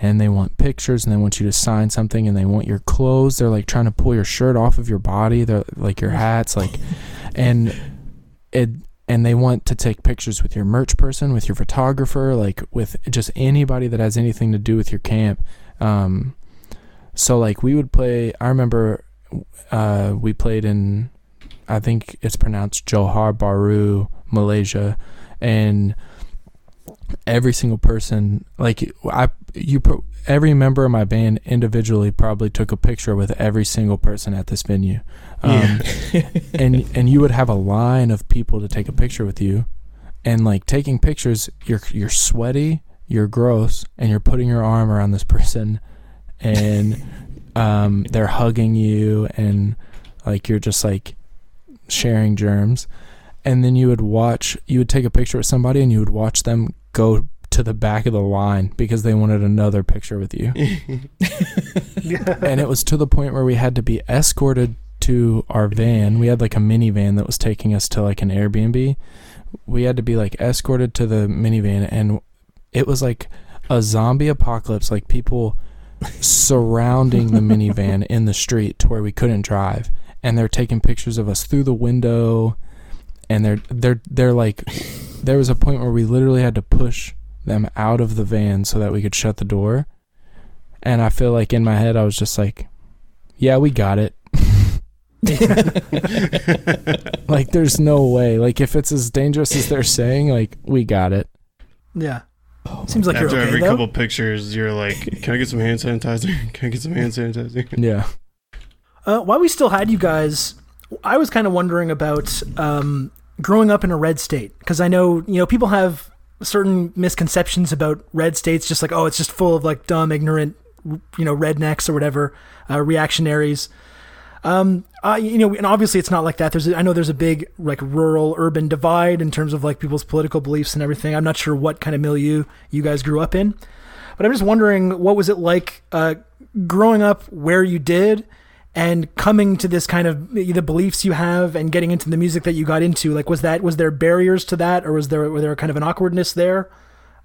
and they want pictures and they want you to sign something and they want your clothes. They're like trying to pull your shirt off of your body. They're like your hats, like and it and they want to take pictures with your merch person, with your photographer, like with just anybody that has anything to do with your camp. Um, so like we would play. I remember uh, we played in, I think it's pronounced Johor Bahru, Malaysia, and every single person, like I, you, pro- every member of my band individually probably took a picture with every single person at this venue. Um, and and you would have a line of people to take a picture with you, and like taking pictures, you're you're sweaty, you're gross, and you're putting your arm around this person, and um, they're hugging you, and like you're just like sharing germs, and then you would watch, you would take a picture with somebody, and you would watch them go to the back of the line because they wanted another picture with you. and it was to the point where we had to be escorted to our van. We had like a minivan that was taking us to like an Airbnb. We had to be like escorted to the minivan and it was like a zombie apocalypse, like people surrounding the minivan in the street to where we couldn't drive. And they're taking pictures of us through the window and they're they're they're like there was a point where we literally had to push them out of the van so that we could shut the door. And I feel like in my head I was just like, yeah, we got it. like there's no way. Like if it's as dangerous as they're saying, like we got it. Yeah. Seems like After you're okay every though. couple pictures, you're like, "Can I get some hand sanitizer? Can I get some hand sanitizer?" Yeah. Uh, while we still had you guys, I was kind of wondering about um, growing up in a red state because I know you know people have certain misconceptions about red states, just like oh, it's just full of like dumb, ignorant, you know, rednecks or whatever, uh, reactionaries. Um, uh, you know, and obviously it's not like that. There's, a, I know there's a big like rural urban divide in terms of like people's political beliefs and everything. I'm not sure what kind of milieu you guys grew up in, but I'm just wondering what was it like uh, growing up where you did and coming to this kind of the beliefs you have and getting into the music that you got into. Like, was that was there barriers to that, or was there were there kind of an awkwardness there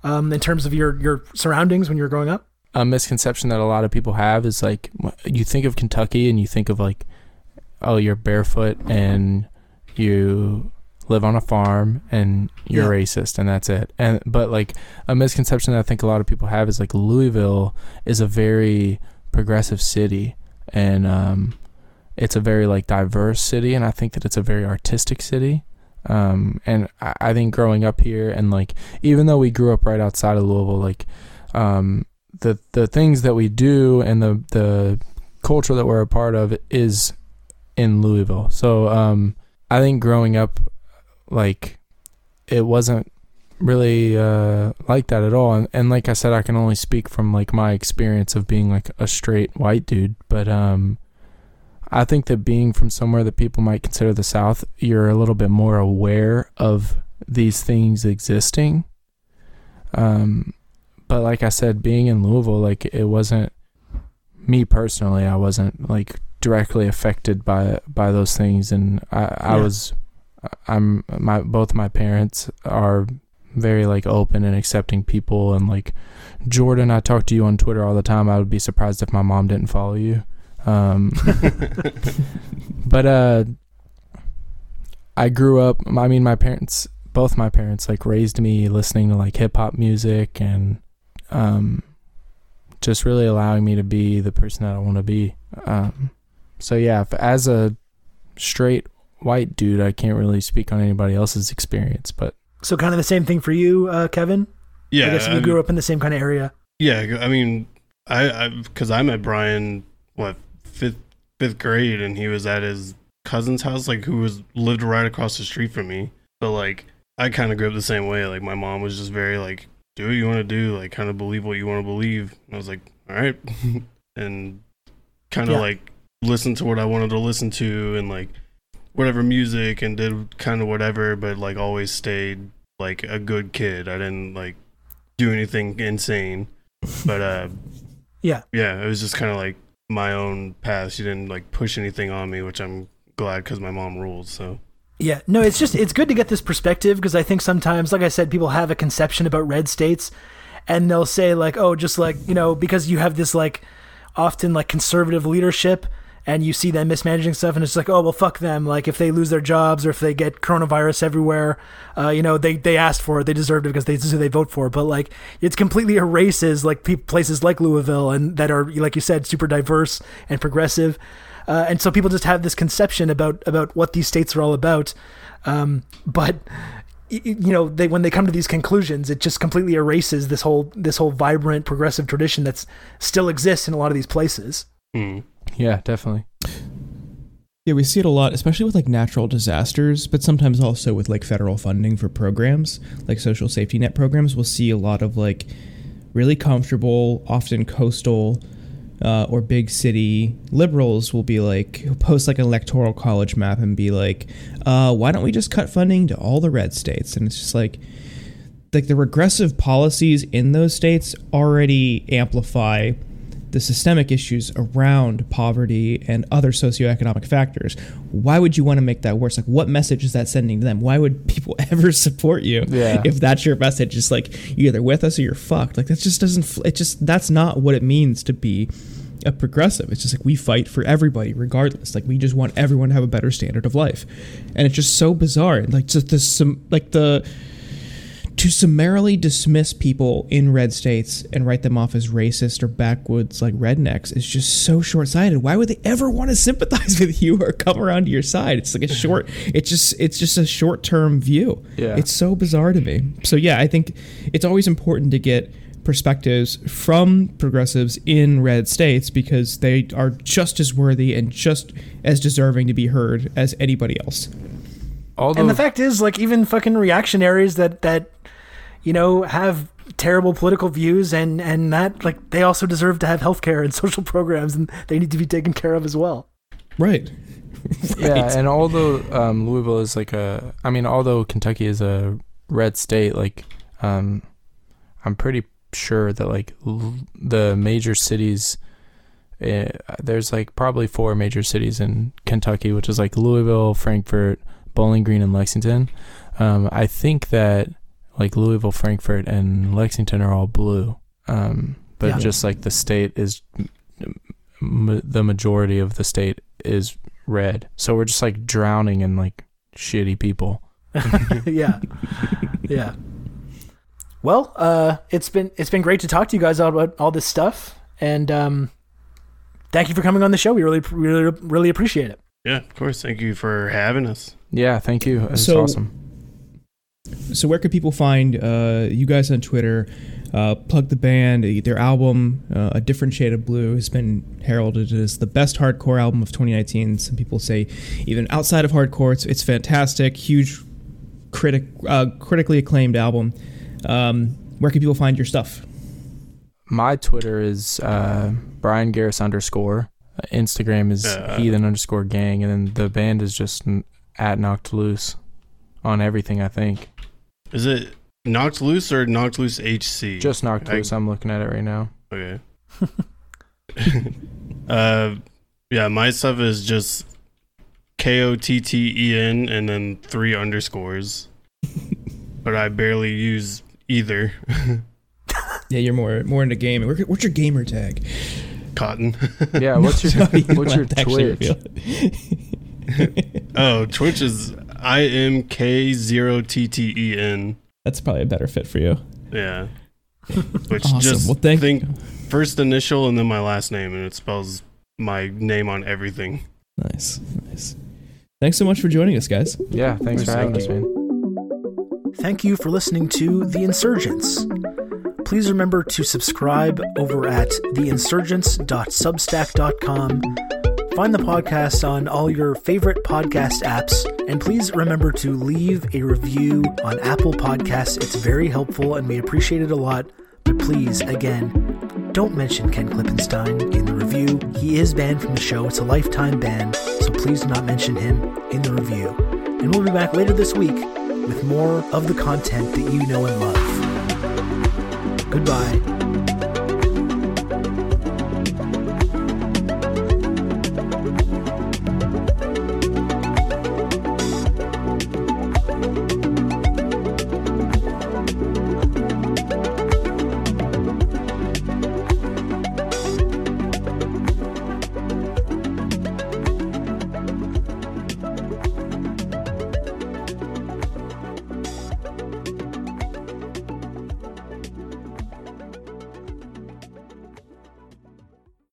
um, in terms of your your surroundings when you were growing up? a misconception that a lot of people have is like you think of Kentucky and you think of like oh you're barefoot and you live on a farm and you're Yeah. racist and that's it. And but like a misconception that I think a lot of people have is like Louisville is a very progressive city and um it's a very like diverse city and I think that it's a very artistic city. Um and I, I think growing up here and like even though we grew up right outside of Louisville like um the the things that we do and the the culture that we're a part of is in Louisville. So um, I think growing up, like it wasn't really uh, like that at all. And, and like I said, I can only speak from like my experience of being like a straight white dude. But um, I think that being from somewhere that people might consider the South, you're a little bit more aware of these things existing. Um, but like I said, being in Louisville, like it wasn't me personally. I wasn't like directly affected by by those things, and I, I Yeah. was. I'm my both my parents are very like open and accepting people, and like Jordan, I talk to you on Twitter all the time. I would be surprised if my mom didn't follow you. Um, but uh, I grew up. I mean, my parents, both my parents, like raised me listening to like hip hop music and um, just really allowing me to be the person that I want to be. Um, so yeah, if, as a straight white dude, I can't really speak on anybody else's experience, but So kind of the same thing for you, uh, Kevin. Yeah, I guess you grew up in the same kind of area. Yeah, I mean, I because I, met Bryan what fifth fifth grade, and he was at his cousin's house, like who was lived right across the street from me. But like, I kind of grew up the same way. Like my mom was just very like, do what you want to do, like kind of believe what you want to believe. And I was like, all right, and kind of Yeah. like listen to what I wanted to listen to, and like whatever music, and did kind of whatever, but like always stayed like a good kid. I didn't like do anything insane. But uh, Yeah. yeah, it was just kind of like my own path. She didn't like push anything on me, which I'm glad because my mom rules. So Yeah, no, it's just it's good to get this perspective because I think sometimes, like I said, people have a conception about red states, and they'll say like, oh, just like you know, because you have this like often like conservative leadership, and you see them mismanaging stuff, and it's like, oh, well, fuck them. Like if they lose their jobs or if they get coronavirus everywhere, uh, you know, they they asked for it, they deserved it because they this is who they vote for. But like it's completely erases like pe- places like Louisville and that are like you said, super diverse and progressive. Uh, and so people just have this conception about about what these states are all about. Um, but you know, they when they come to these conclusions, it just completely erases this whole this whole vibrant progressive tradition that's still exists in a lot of these places. hmm. Yeah, definitely. Yeah, we see it a lot, especially with like natural disasters, but sometimes also with like federal funding for programs, like social safety net programs. We'll see a lot of like really comfortable, often coastal uh, or big city liberals will be like post like an electoral college map and be like, uh, "Why don't we just cut funding to all the red states?" And it's just like like the regressive policies in those states already amplify the systemic issues around poverty and other socioeconomic factors. Why would you want to make that worse? Like, what message is that sending to them? Why would people ever support you Yeah. if that's your message? It's like you're either with us or you're fucked. Like that just doesn't. It just that's not what it means to be a progressive. It's just like we fight for everybody, regardless. Like we just want everyone to have a better standard of life, and it's just so bizarre. Like just the some like the to summarily dismiss people in red states and write them off as racist or backwoods like rednecks is just so short-sighted. Why would they ever want to sympathize with you or come around to your side? It's like a short it's just it's just a short-term view. Yeah. It's so bizarre to me. So yeah, I think it's always important to get perspectives from progressives in red states because they are just as worthy and just as deserving to be heard as anybody else. Although And the fact is, like even fucking reactionaries that that you know have terrible political views and and that like they also deserve to have health care and social programs and they need to be taken care of as well. Right. Yeah, and although um, Louisville is like a, I mean, although Kentucky is a red state, like, um, I'm pretty sure that like l- the major cities, uh, there's like probably four major cities in Kentucky, which is like Louisville, Frankfort, Bowling Green, and Lexington. Um, I think that like Louisville, Frankfort, and Lexington are all blue. Um, but Yeah. just like the state is, m- the majority of the state is red. So we're just like drowning in like shitty people. yeah. Yeah. Well, uh, it's been it's been great to talk to you guys about all this stuff, and um, thank you for coming on the show. We really really really appreciate it. yeah, of course. Thank you for having us. Yeah, thank you. It's So- awesome. So where can people find uh, you guys on Twitter? Uh, plug the band. Their album, uh, A Different Shade of Blue, has been heralded as the best hardcore album of 2019. Some people say even outside of hardcore, it's, it's fantastic. Huge critic, uh, critically acclaimed album. Um, where can people find your stuff? My Twitter is uh, Bryan Garris underscore. Uh, Instagram is Uh. heathen underscore gang, and then the band is just at Knocked Loose on everything. I think Is it knocked loose or knocked loose HC? just Knocked I- Loose. I'm looking at it right now. Okay. uh, yeah, my stuff is just K O T T E N and then three underscores. but I barely use either. Yeah, you're more more into gaming. Where- What's your gamer tag? Cotton. Yeah, what's your Sorry, you what's your have to actually Twitch? oh, Twitch is I M K zero T T E N. That's probably a better fit for you. Yeah. Which Awesome. just Well, thank- think first initial and then my last name, and it spells my name on everything. Nice, nice. Thanks so much for joining us, guys. Yeah, thanks for having us, man. Thank you for listening to The Insurgents. Please remember to subscribe over at theinsurgents.substack.com. Find the podcast on all your favorite podcast apps, and please remember to leave a review on Apple Podcasts. It's very helpful and we appreciate it a lot. But please, again, don't mention Ken Klippenstein in the review. He is banned from the show, it's a lifetime ban, so please do not mention him in the review. And we'll be back later this week with more of the content that you know and love. Goodbye.